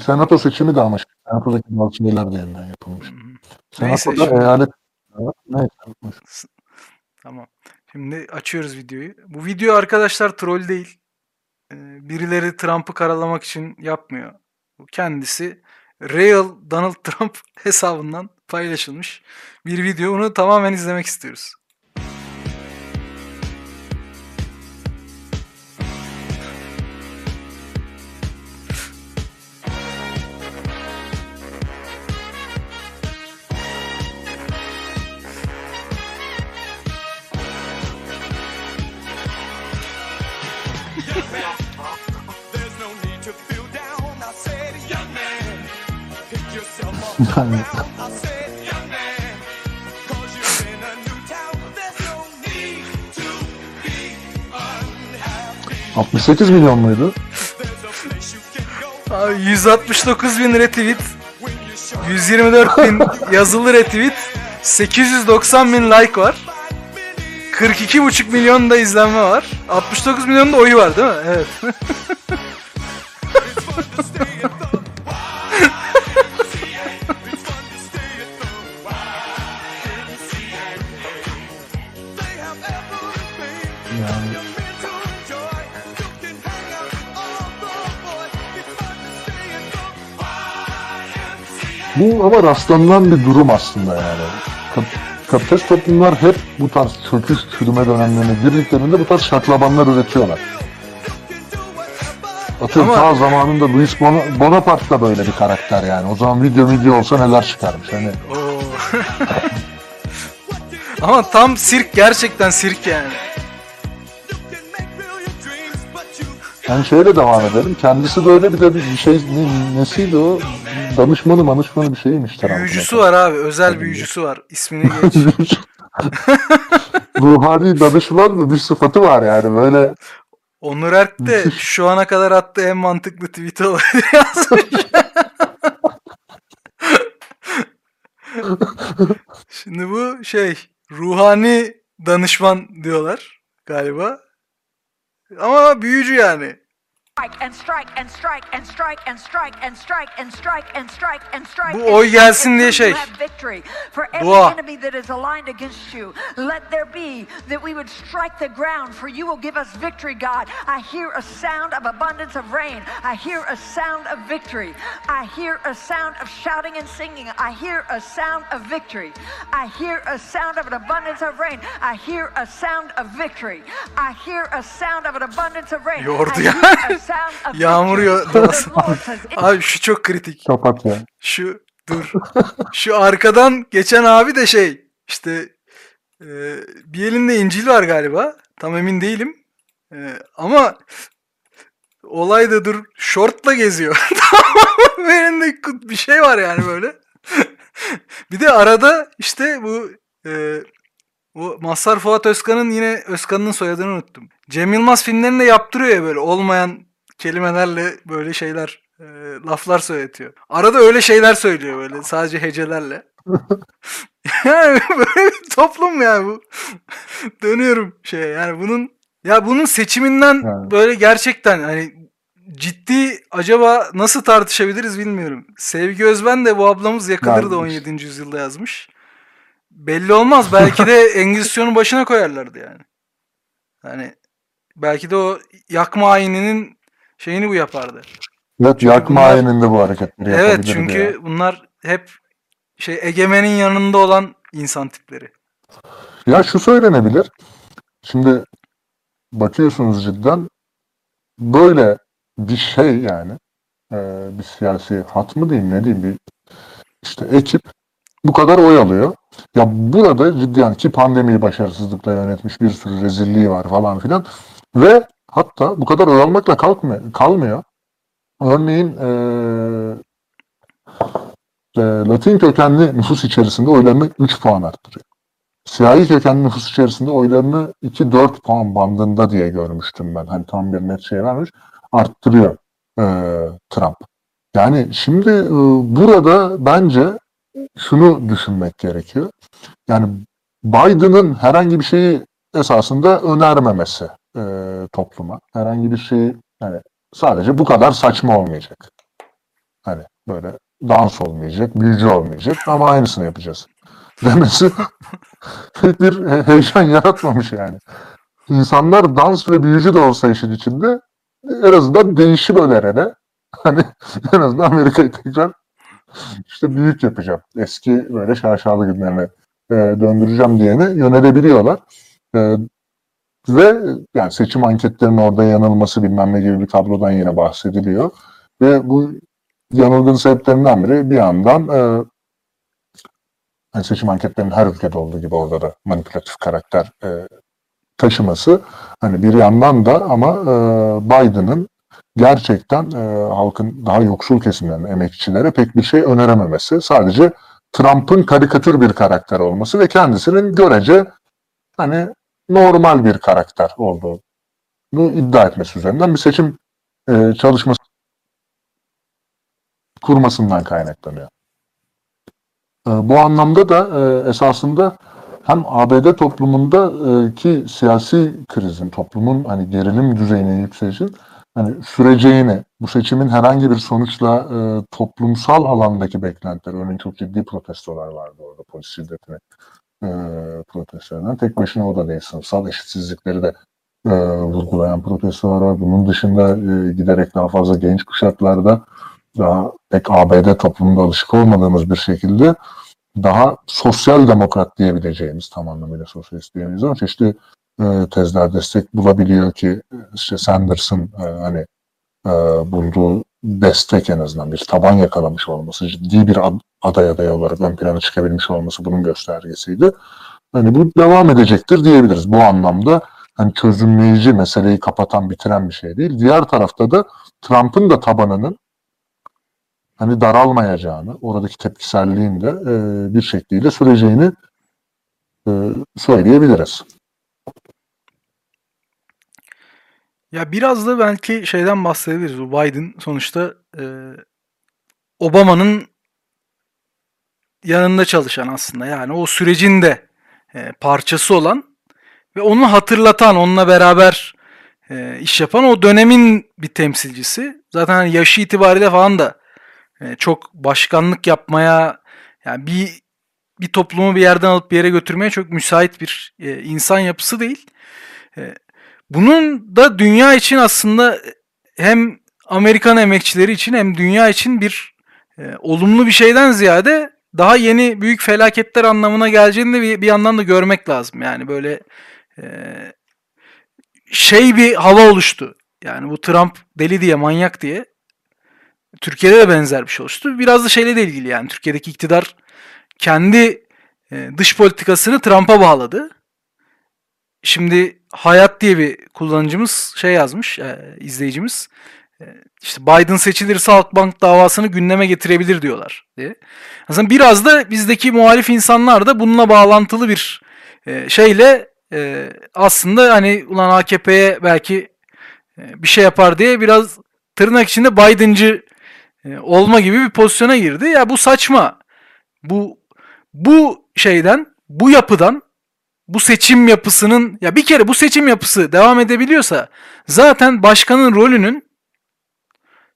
Senato seçimi de ama Senato'daki bazı şeyler de yapılmış. Neyse, Senato'da şimdi- eyalet neyse. Tamam. Şimdi açıyoruz videoyu. Bu video arkadaşlar troll değil. Ee, Birileri Trump'ı karalamak için yapmıyor. Bu kendisi Real Donald Trump hesabından paylaşılmış bir video. Onu tamamen izlemek istiyoruz. Unhappy. 68 milyon muydu? Abi 169 bin retweet, when you show 124 bin yazılı retweet, 890 bin like var. I've been 42,5 milyon da izlenme var. 69 milyon da oyu var değil mi? Evet. Bu ama rastlanılan bir durum aslında yani. Kap- kapitalist toplumlar hep bu tarz çöküş, çürüme dönemlerine girdiklerinde bu tarz şaklabanlar üretiyorlar. Atıyorum Ama- ta zamanında Louis Bona- Bonaparte da böyle bir karakter yani. O zaman video video olsa neler çıkarmış. Hani. Ama tam sirk gerçekten sirk yani. Yani şöyle devam edelim. Kendisi böyle bir de bir şey ne, nesiydi o? Danışmanı manışmanı bir şeymiş. Trump'ın Büyücüsü var abi. Özel büyücüsü var. İsmini geç. Ruhani danışman mı bir sıfatı var yani böyle Onur Erk de şu ana kadar attığı en mantıklı tweet olabilir yazmış. Şimdi bu şey ruhani danışman diyorlar galiba. Ama büyücü yani. and strike and strike and strike and strike and strike and strike and strike and strike. Bu oy gelsin diye şey. For every enemy that is aligned against you, let there be that we would strike the ground, for you will give us victory, God. I hear a sound of abundance of rain. I hear a sound of victory. I hear a sound of shouting and singing. I hear a sound of victory. I hear a sound of an abundance of rain. I hear a sound of victory. I hear a sound of an abundance of rain. hear a sound of Yağmur victory. yo- The doğası. Abi şu çok kritik. kapat ya. Şu dur. Şu arkadan geçen abi de şey işte e, bir elinde İncil var galiba. Tam emin değilim. E, ama olay da dur şortla geziyor. Elinde bir şey var yani böyle. bir de arada işte bu e, bu Mazhar Fuat Özkan'ın yine Özkan'ın soyadını unuttum. Cem Yılmaz filmlerinde yaptırıyor ya böyle olmayan kelimelerle böyle şeyler e, laflar söyletiyor. Arada öyle şeyler söylüyor böyle sadece hecelerle. yani böyle bir toplum ya bu. Dönüyorum şey yani bunun ya bunun seçiminden Yani. böyle gerçekten hani ciddi acaba nasıl tartışabiliriz bilmiyorum. Sevgi Özben de bu ablamız yakılır da Yani 17. yüzyılda yazmış. Belli olmaz. Belki de Engizisyon'un başına koyarlardı yani. Hani belki de o yakma ayininin şeyini bu yapardı. Evet yakma bunlar- ayininde bu hareketleri Evet çünkü ya. bunlar hep şey egemenin yanında olan insan tipleri. Ya şu söylenebilir. Şimdi bakıyorsunuz cidden böyle bir şey yani e, bir siyasi hat mı diyeyim ne diyeyim bir işte ekip bu kadar oy alıyor. Ya burada cidden ki pandemiyi başarısızlıkla yönetmiş bir sürü rezilliği var falan filan ve hatta bu kadar oy almakla kalkmıyor, kalmıyor. Örneğin e, e, Latin kökenli nüfus içerisinde oylarını 3 puan arttırıyor siyahi kökenli nüfus içerisinde oylarını 2-4 puan bandında diye görmüştüm ben. Hani tam bir net şey vermiş. Arttırıyor e, Trump. Yani şimdi e, burada bence şunu düşünmek gerekiyor. Yani Biden'ın herhangi bir şeyi esasında önermemesi e, topluma. Herhangi bir şeyi yani sadece bu kadar saçma olmayacak. Hani böyle dans olmayacak, büyücü olmayacak ama aynısını yapacağız. Demesi bir he- heyecan yaratmamış yani. İnsanlar dans ve büyücü de olsa işin içinde en azından değişim önerene hani en azından Amerika'yı tekrar işte büyük yapacağım. Eski böyle şaşalı günlerine e, döndüreceğim diyene yönelebiliyorlar. E, ve yani seçim anketlerinin orada yanılması bilmem ne gibi bir tablodan yine bahsediliyor. Ve bu yanılgının sebeplerinden biri bir yandan e, hani seçim anketlerinin her ülkede olduğu gibi orada da manipülatif karakter e, taşıması. Hani bir yandan da ama e, Biden'ın gerçekten e, halkın daha yoksul kesimlerine, emekçilere pek bir şey önerememesi. Sadece Trump'ın karikatür bir karakter olması ve kendisinin görece hani normal bir karakter olduğunu iddia etmesi üzerinden bir seçim e, çalışması kurmasından kaynaklanıyor. E, bu anlamda da e, esasında hem ABD toplumunda e, ki siyasi krizin, toplumun hani gerilim düzeyinin yükselişin hani süreceğini, bu seçimin herhangi bir sonuçla e, toplumsal alandaki beklentiler, örneğin çok ciddi protestolar vardı orada polis şiddetini e, protestolarından. Tek başına o da değil, sınıfsal eşitsizlikleri de e, vurgulayan protestolar var. Bunun dışında e, giderek daha fazla genç kuşaklarda daha pek ABD toplumunda alışık olmadığımız bir şekilde daha sosyal demokrat diyebileceğimiz tam anlamıyla sosyalist diyemeyiz ama çeşitli e, tezler destek bulabiliyor ki işte Sanders'ın e, hani e, bulduğu destek en azından bir taban yakalamış olması, ciddi bir ad- aday aday olarak ön plana çıkabilmiş olması bunun göstergesiydi. Hani bu devam edecektir diyebiliriz. Bu anlamda hani çözümleyici meseleyi kapatan, bitiren bir şey değil. Diğer tarafta da Trump'ın da tabanının hani daralmayacağını, oradaki tepkiselliğin de e, bir şekliyle süreceğini e, söyleyebiliriz. Ya biraz da belki şeyden bahsedebiliriz. Biden sonuçta e, Obama'nın yanında çalışan aslında. Yani o sürecin de e, parçası olan ve onu hatırlatan, onunla beraber e, iş yapan o dönemin bir temsilcisi. Zaten hani yaşı itibariyle falan da e, çok başkanlık yapmaya yani bir bir toplumu bir yerden alıp bir yere götürmeye çok müsait bir e, insan yapısı değil. E, bunun da dünya için aslında hem Amerikan emekçileri için hem dünya için bir e, olumlu bir şeyden ziyade daha yeni büyük felaketler anlamına geleceğini de bir, bir yandan da görmek lazım. Yani böyle e, şey bir hava oluştu. Yani bu Trump deli diye, manyak diye. Türkiye'de de benzer bir şey oluştu. Biraz da şeyle de ilgili yani Türkiye'deki iktidar kendi e, dış politikasını Trump'a bağladı. Şimdi Hayat diye bir kullanıcımız şey yazmış, e, izleyicimiz. E, işte Biden seçilirse Halkbank davasını gündeme getirebilir diyorlar diye. Aslında biraz da bizdeki muhalif insanlar da bununla bağlantılı bir e, şeyle e, aslında hani ulan AKP'ye belki e, bir şey yapar diye biraz tırnak içinde Biden'cı e, olma gibi bir pozisyona girdi. Ya bu saçma. Bu bu şeyden, bu yapıdan bu seçim yapısının ya bir kere bu seçim yapısı devam edebiliyorsa zaten başkanın rolünün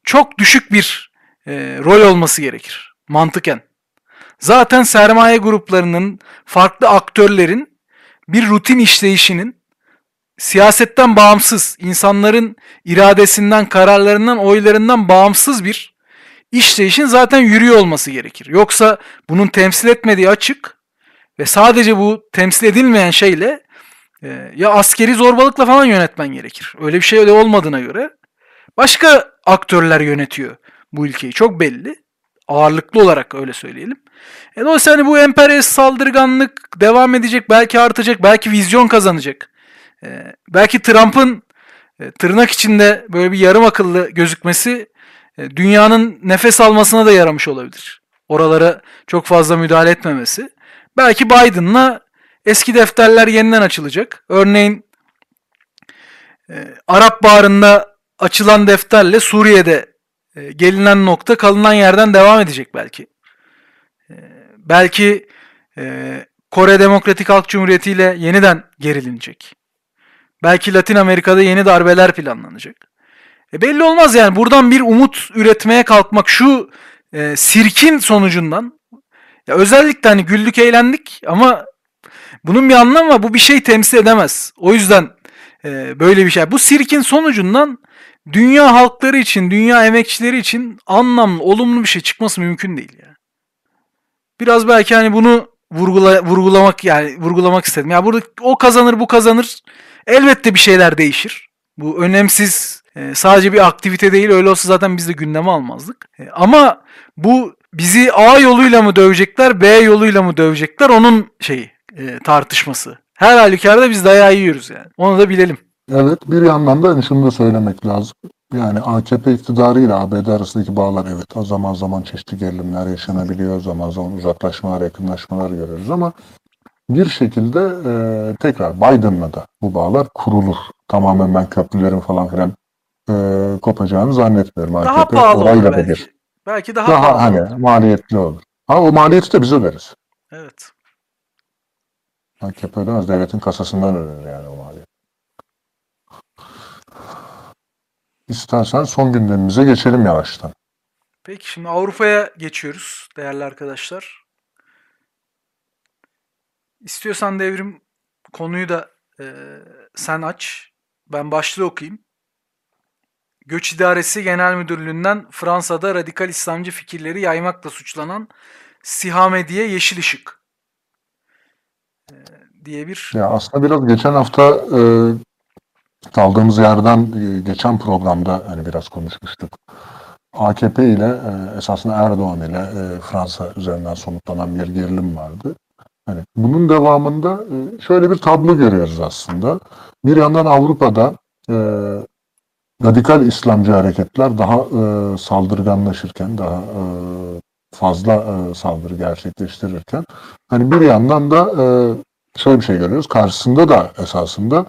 çok düşük bir e, rol olması gerekir mantıken. Zaten sermaye gruplarının, farklı aktörlerin bir rutin işleyişinin siyasetten bağımsız, insanların iradesinden, kararlarından, oylarından bağımsız bir işleyişin zaten yürüyor olması gerekir. Yoksa bunun temsil etmediği açık ve sadece bu temsil edilmeyen şeyle e, ya askeri zorbalıkla falan yönetmen gerekir. Öyle bir şey öyle olmadığına göre başka aktörler yönetiyor bu ülkeyi. Çok belli. Ağırlıklı olarak öyle söyleyelim. E dolayısıyla hani bu emperyalist saldırganlık devam edecek, belki artacak, belki vizyon kazanacak. E, belki Trump'ın e, tırnak içinde böyle bir yarım akıllı gözükmesi e, dünyanın nefes almasına da yaramış olabilir. Oralara çok fazla müdahale etmemesi. Belki Biden'la eski defterler yeniden açılacak. Örneğin e, Arap Baharı'nda açılan defterle Suriye'de e, gelinen nokta kalınan yerden devam edecek belki. E, belki e, Kore Demokratik Halk Cumhuriyeti ile yeniden gerilinecek. Belki Latin Amerika'da yeni darbeler planlanacak. E belli olmaz yani buradan bir umut üretmeye kalkmak şu e, sirkin sonucundan ya özellikle hani güldük eğlendik ama bunun bir anlamı var. Bu bir şey temsil edemez. O yüzden e, böyle bir şey. Bu sirkin sonucundan dünya halkları için, dünya emekçileri için anlamlı, olumlu bir şey çıkması mümkün değil ya. Biraz belki hani bunu vurgula, vurgulamak yani vurgulamak istedim. Ya burada o kazanır, bu kazanır. Elbette bir şeyler değişir. Bu önemsiz e, sadece bir aktivite değil. Öyle olsa zaten biz de gündeme almazdık. E, ama bu bizi A yoluyla mı dövecekler, B yoluyla mı dövecekler onun şeyi e, tartışması. Her halükarda biz dayağı yiyoruz yani. Onu da bilelim. Evet bir yandan da şunu da söylemek lazım. Yani AKP iktidarı ile ABD arasındaki bağlar evet zaman zaman çeşitli gerilimler yaşanabiliyor. Zaman zaman uzaklaşmalar, yakınlaşmalar görüyoruz ama bir şekilde e, tekrar Biden'la da bu bağlar kurulur. Tamamen ben köprülerin falan filan e, kopacağını zannetmiyorum. Daha AKP pahalı olur orayla belki. bir Belki daha, daha hani maliyetli olur. Ha o maliyeti de biz öderiz. Evet. AKP ödemez. Devletin kasasından ödenir yani o maliyet. İstersen son gündemimize geçelim yavaştan. Peki şimdi Avrupa'ya geçiyoruz değerli arkadaşlar. İstiyorsan devrim konuyu da e, sen aç. Ben başlığı okuyayım. Göç İdaresi Genel Müdürlüğü'nden Fransa'da radikal İslamcı fikirleri yaymakla suçlanan Sihamedi'ye yeşil ışık e, diye bir Ya aslında biraz geçen hafta e, kaldığımız yerden e, geçen programda hani biraz konuşmuştuk. AKP ile e, esasında Erdoğan ile Fransa üzerinden sonuçlanan bir gerilim vardı. Hani bunun devamında şöyle bir tablo görüyoruz aslında. Bir yandan Avrupa'da radikal İslamcı hareketler daha e, saldırganlaşırken, daha e, fazla e, saldırı gerçekleştirirken hani bir yandan da e, şöyle bir şey görüyoruz. Karşısında da esasında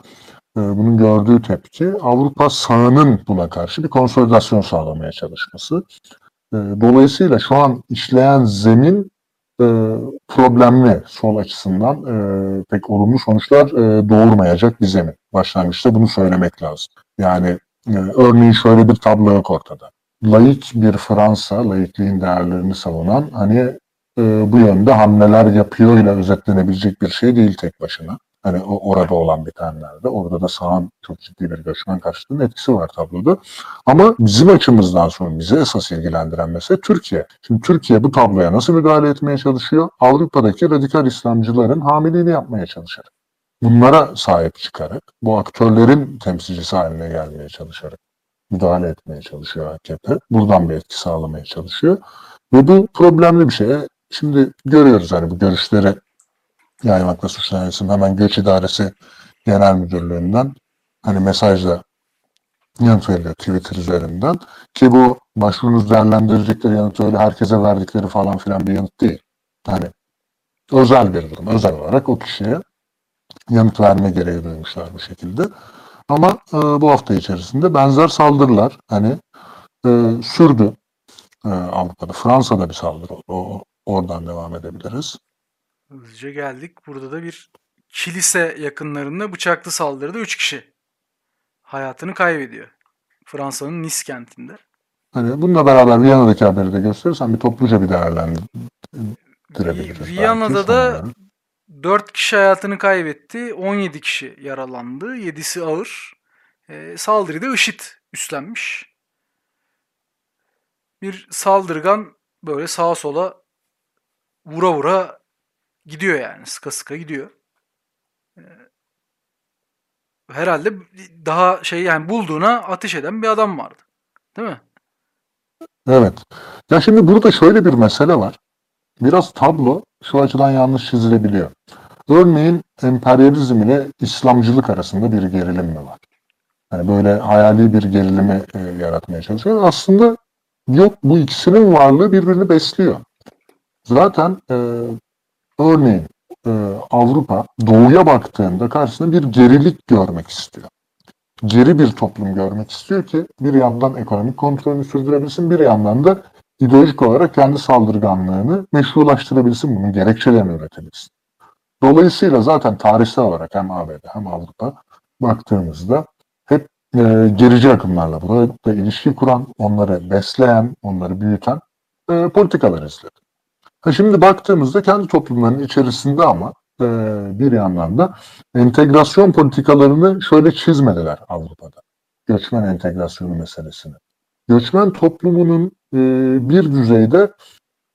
e, bunun gördüğü tepki Avrupa sağının buna karşı bir konsolidasyon sağlamaya çalışması. E, dolayısıyla şu an işleyen zemin e, problemli sol açısından e, pek olumlu sonuçlar e, doğurmayacak bir zemin. Başlangıçta bunu söylemek lazım. Yani örneğin şöyle bir tablo yok ortada. Laik bir Fransa, laikliğin değerlerini savunan hani e, bu yönde hamleler yapıyor ile özetlenebilecek bir şey değil tek başına. Hani o orada olan bitenlerde. Orada da sağın çok ciddi bir göçmen karşıtlığının etkisi var tabloda. Ama bizim açımızdan sonra bizi esas ilgilendiren mesele Türkiye. Şimdi Türkiye bu tabloya nasıl müdahale etmeye çalışıyor? Avrupa'daki radikal İslamcıların hamiliğini yapmaya çalışarak. Bunlara sahip çıkarak, bu aktörlerin temsilcisi haline gelmeye çalışarak müdahale etmeye çalışıyor AKP. Buradan bir etki sağlamaya çalışıyor. Ve bu problemli bir şey. Şimdi görüyoruz hani bu görüşleri yaymakla suçlanan isim hemen Göç İdaresi Genel Müdürlüğü'nden hani mesajla yanıt veriyor Twitter üzerinden. Ki bu başvurunuz değerlendirecekleri yanıt öyle herkese verdikleri falan filan bir yanıt değil. Hani özel bir durum. Özel olarak o kişiye yanıt verme gereği duymuşlar bu şekilde. Ama e, bu hafta içerisinde benzer saldırılar hani e, sürdü e, Avrupa'da. Fransa'da bir saldırı oldu. O, oradan devam edebiliriz. Hızlıca geldik. Burada da bir kilise yakınlarında bıçaklı saldırıda 3 kişi hayatını kaybediyor. Fransa'nın Nice kentinde. Hani bununla beraber Viyana'daki haberi de gösterirsen bir topluca bir değerlendirebiliriz. belki Viyana'da da sonları. 4 kişi hayatını kaybetti. 17 kişi yaralandı. 7'si ağır. Ee, saldırıyı da IŞİD üstlenmiş. Bir saldırgan böyle sağa sola vura vura gidiyor yani. Sıka sıka gidiyor. Ee, herhalde daha şey yani bulduğuna ateş eden bir adam vardı. Değil mi? Evet. Ya şimdi burada şöyle bir mesele var. Biraz tablo şu açıdan yanlış çizilebiliyor. Örneğin emperyalizm ile İslamcılık arasında bir gerilim mi var? Hani böyle hayali bir gerilimi e, yaratmaya çalışıyor. Aslında yok bu ikisinin varlığı birbirini besliyor. Zaten e, örneğin e, Avrupa doğuya baktığında karşısında bir gerilik görmek istiyor. Geri bir toplum görmek istiyor ki bir yandan ekonomik kontrolünü sürdürebilsin, bir yandan da ideolojik olarak kendi saldırganlığını meşrulaştırabilsin, bunun gerekçelerini üretebilsin. Dolayısıyla zaten tarihsel olarak hem ABD hem Avrupa baktığımızda hep e, gerici akımlarla burada ilişki kuran, onları besleyen, onları büyüten e, politikalar izledi. Ha şimdi baktığımızda kendi toplumlarının içerisinde ama e, bir yandan da entegrasyon politikalarını şöyle çizmediler Avrupa'da. Göçmen entegrasyonu meselesini. Göçmen toplumunun e, bir düzeyde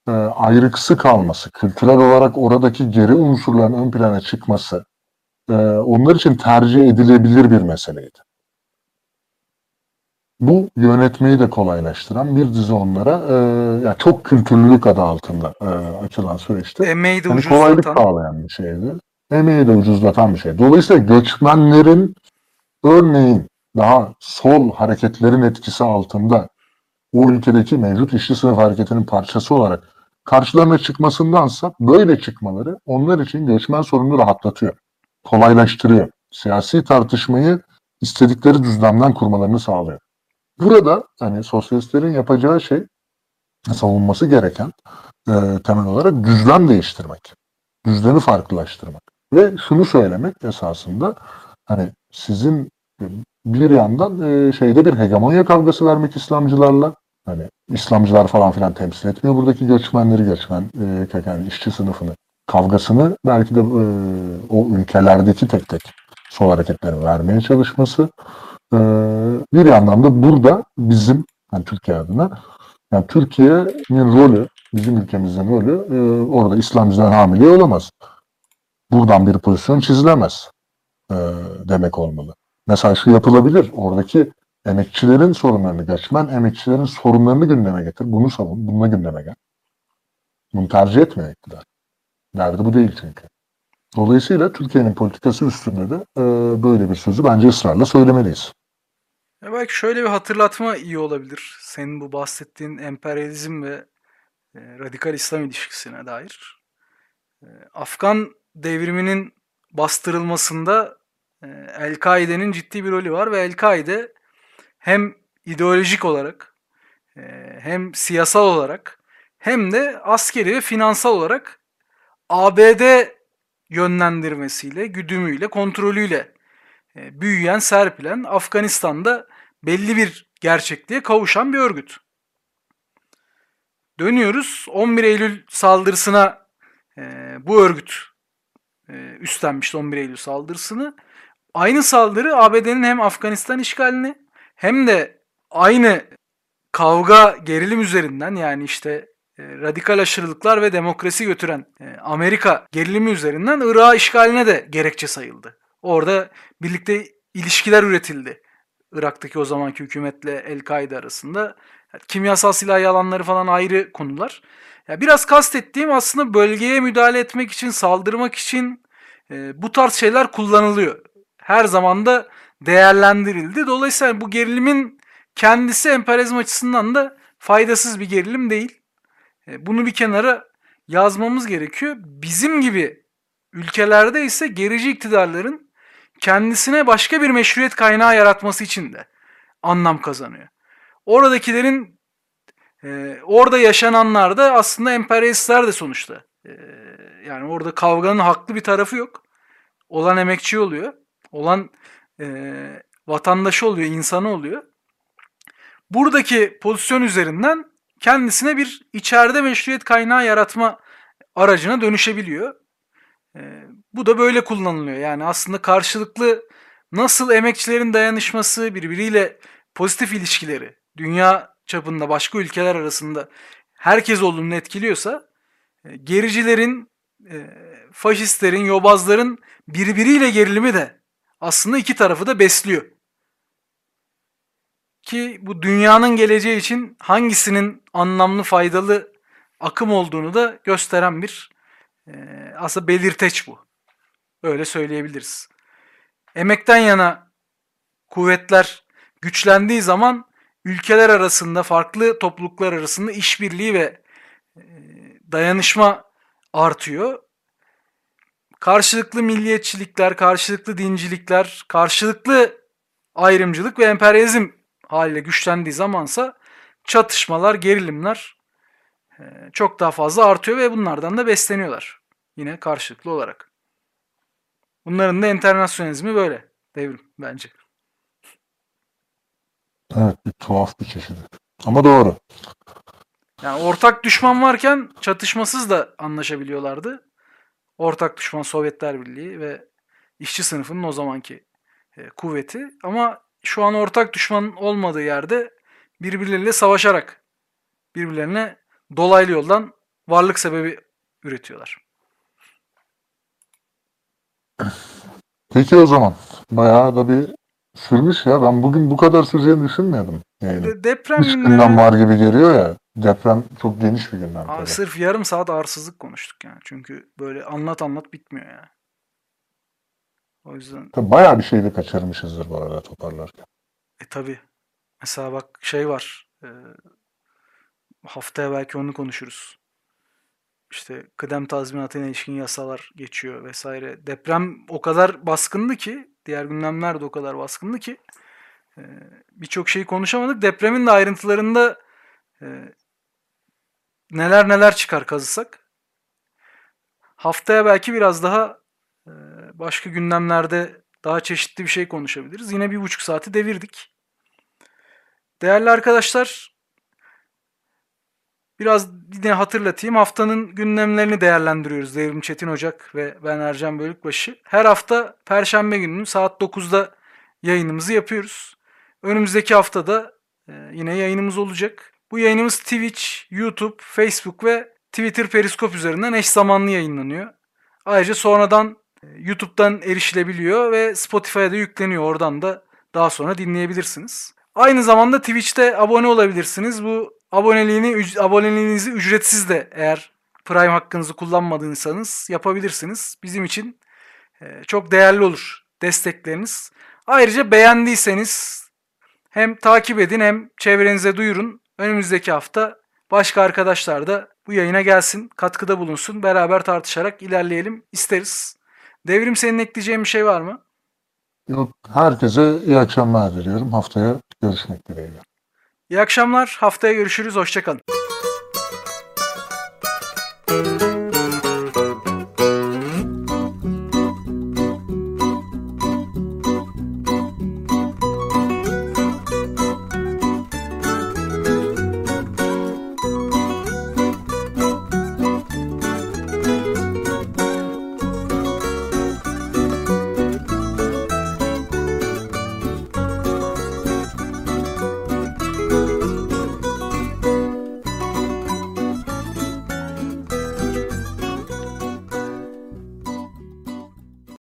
e, ayrıksı kalması, kültürel olarak oradaki geri unsurların ön plana çıkması e, onlar için tercih edilebilir bir meseleydi. Bu yönetmeyi de kolaylaştıran bir dizi onlara e, yani çok kültürlülük adı altında e, açılan süreçte Emeği de hani kolaylık sağlayan bir şeydi. Emeği de ucuzlatan bir şey. Dolayısıyla göçmenlerin örneğin daha sol hareketlerin etkisi altında o ülkedeki mevcut işçi sınıf hareketinin parçası olarak karşılarına çıkmasındansa böyle çıkmaları onlar için göçmen sorununu rahatlatıyor. Kolaylaştırıyor. Siyasi tartışmayı istedikleri düzlemden kurmalarını sağlıyor. Burada hani sosyalistlerin yapacağı şey savunması gereken e, temel olarak düzlem değiştirmek. Düzlemi farklılaştırmak. Ve şunu söylemek esasında hani sizin bir yandan e, şeyde bir hegemonya kavgası vermek İslamcılarla hani İslamcılar falan filan temsil etmiyor buradaki göçmenleri göçmen e, kökenli işçi sınıfını kavgasını belki de e, o ülkelerdeki tek tek sol hareketleri vermeye çalışması e, bir yandan da burada bizim yani Türkiye adına yani Türkiye'nin rolü bizim ülkemizin rolü e, orada İslamcılar hamile olamaz. Buradan bir pozisyon çizilemez e, demek olmalı. Şu yapılabilir. Oradaki emekçilerin sorunlarını, göçmen emekçilerin sorunlarını gündeme getir. Bunu savun, bununla gündeme gel. Bunu tercih etmiyor iktidar. Derdi bu değil çünkü. Dolayısıyla Türkiye'nin politikası üstünde de e, böyle bir sözü bence ısrarla söylemeliyiz. Ya belki şöyle bir hatırlatma iyi olabilir. Senin bu bahsettiğin emperyalizm ve e, radikal İslam ilişkisine dair. E, Afgan devriminin bastırılmasında e, El-Kaide'nin ciddi bir rolü var ve El-Kaide hem ideolojik olarak e, hem siyasal olarak hem de askeri ve finansal olarak ABD yönlendirmesiyle, güdümüyle, kontrolüyle e, büyüyen, serpilen Afganistan'da belli bir gerçekliğe kavuşan bir örgüt. Dönüyoruz 11 Eylül saldırısına e, bu örgüt üstlenmişti 11 Eylül saldırısını. Aynı saldırı ABD'nin hem Afganistan işgalini hem de aynı kavga gerilim üzerinden yani işte e, radikal aşırılıklar ve demokrasi götüren e, Amerika gerilimi üzerinden Irak'a işgaline de gerekçe sayıldı. Orada birlikte ilişkiler üretildi. Irak'taki o zamanki hükümetle El-Kaide arasında. Kimyasal silah yalanları falan ayrı konular. Ya biraz kastettiğim aslında bölgeye müdahale etmek için, saldırmak için e, bu tarz şeyler kullanılıyor. Her zaman da değerlendirildi. Dolayısıyla bu gerilimin kendisi emperyalizm açısından da faydasız bir gerilim değil. E, bunu bir kenara yazmamız gerekiyor. Bizim gibi ülkelerde ise gerici iktidarların kendisine başka bir meşruiyet kaynağı yaratması için de anlam kazanıyor. Oradakilerin e, orada yaşananlar da aslında emperyalistler de sonuçta. E, yani orada kavganın haklı bir tarafı yok. Olan emekçi oluyor. Olan e, vatandaşı oluyor, insanı oluyor. Buradaki pozisyon üzerinden kendisine bir içeride meşruiyet kaynağı yaratma aracına dönüşebiliyor. E, bu da böyle kullanılıyor. Yani aslında karşılıklı nasıl emekçilerin dayanışması, birbiriyle pozitif ilişkileri, dünya çapında başka ülkeler arasında herkes olumlu etkiliyorsa, e, gericilerin, e, faşistlerin, yobazların birbiriyle gerilimi de aslında iki tarafı da besliyor. Ki bu dünyanın geleceği için hangisinin anlamlı, faydalı akım olduğunu da gösteren bir e, aslında belirteç bu. Öyle söyleyebiliriz. Emekten yana kuvvetler güçlendiği zaman ülkeler arasında, farklı topluluklar arasında işbirliği ve e, dayanışma artıyor. Karşılıklı milliyetçilikler, karşılıklı dincilikler, karşılıklı ayrımcılık ve emperyalizm haliyle güçlendiği zamansa çatışmalar, gerilimler e, çok daha fazla artıyor ve bunlardan da besleniyorlar. Yine karşılıklı olarak. Bunların da internasyonalizmi böyle devrim bence. Evet bir tuhaf bir çeşidi. Ama doğru. Yani ortak düşman varken çatışmasız da anlaşabiliyorlardı. Ortak düşman Sovyetler Birliği ve işçi sınıfının o zamanki e, kuvveti. Ama şu an ortak düşman olmadığı yerde birbirleriyle savaşarak birbirlerine dolaylı yoldan varlık sebebi üretiyorlar. Peki o zaman. Bayağı da bir sürmüş ya. Ben bugün bu kadar süreceğini düşünmüyordum. Yani. De- deprem gündem var gibi geliyor ya. Deprem çok geniş bir gündem Abi tabii. sırf yarım saat arsızlık konuştuk yani. Çünkü böyle anlat anlat bitmiyor yani. O yüzden Tabii Bayağı bir şey de kaçırmışızdır bu arada toparlarken. e tabi. Mesela bak şey var. e, haftaya belki onu konuşuruz. İşte kıdem tazminatına ilişkin yasalar geçiyor vesaire. Deprem o kadar baskındı ki, diğer gündemler de o kadar baskındı ki e, birçok şeyi konuşamadık. Depremin de ayrıntılarında e, neler neler çıkar kazısak. Haftaya belki biraz daha e, Başka gündemlerde daha çeşitli bir şey konuşabiliriz. Yine bir buçuk saati devirdik. Değerli arkadaşlar, biraz yine hatırlatayım. Haftanın gündemlerini değerlendiriyoruz Devrim Çetin Ocak ve ben Ercan Bölükbaşı. Her hafta Perşembe günü saat 9'da yayınımızı yapıyoruz. Önümüzdeki haftada e, yine yayınımız olacak. Bu yayınımız Twitch, YouTube, Facebook ve Twitter Periskop üzerinden eş zamanlı yayınlanıyor. Ayrıca sonradan e, YouTube'dan erişilebiliyor ve Spotify'a da yükleniyor. Oradan da daha sonra dinleyebilirsiniz. Aynı zamanda Twitch'te abone olabilirsiniz. Bu aboneliğini aboneliğinizi ücretsiz de eğer Prime hakkınızı kullanmadıysanız yapabilirsiniz. Bizim için e, çok değerli olur destekleriniz. Ayrıca beğendiyseniz hem takip edin hem çevrenize duyurun. Önümüzdeki hafta başka arkadaşlar da bu yayına gelsin, katkıda bulunsun. Beraber tartışarak ilerleyelim isteriz. Devrim senin ekleyeceğin bir şey var mı? Yok, herkese iyi akşamlar diliyorum. Haftaya görüşmek dileğiyle. İyi akşamlar. Haftaya görüşürüz. Hoşçakalın.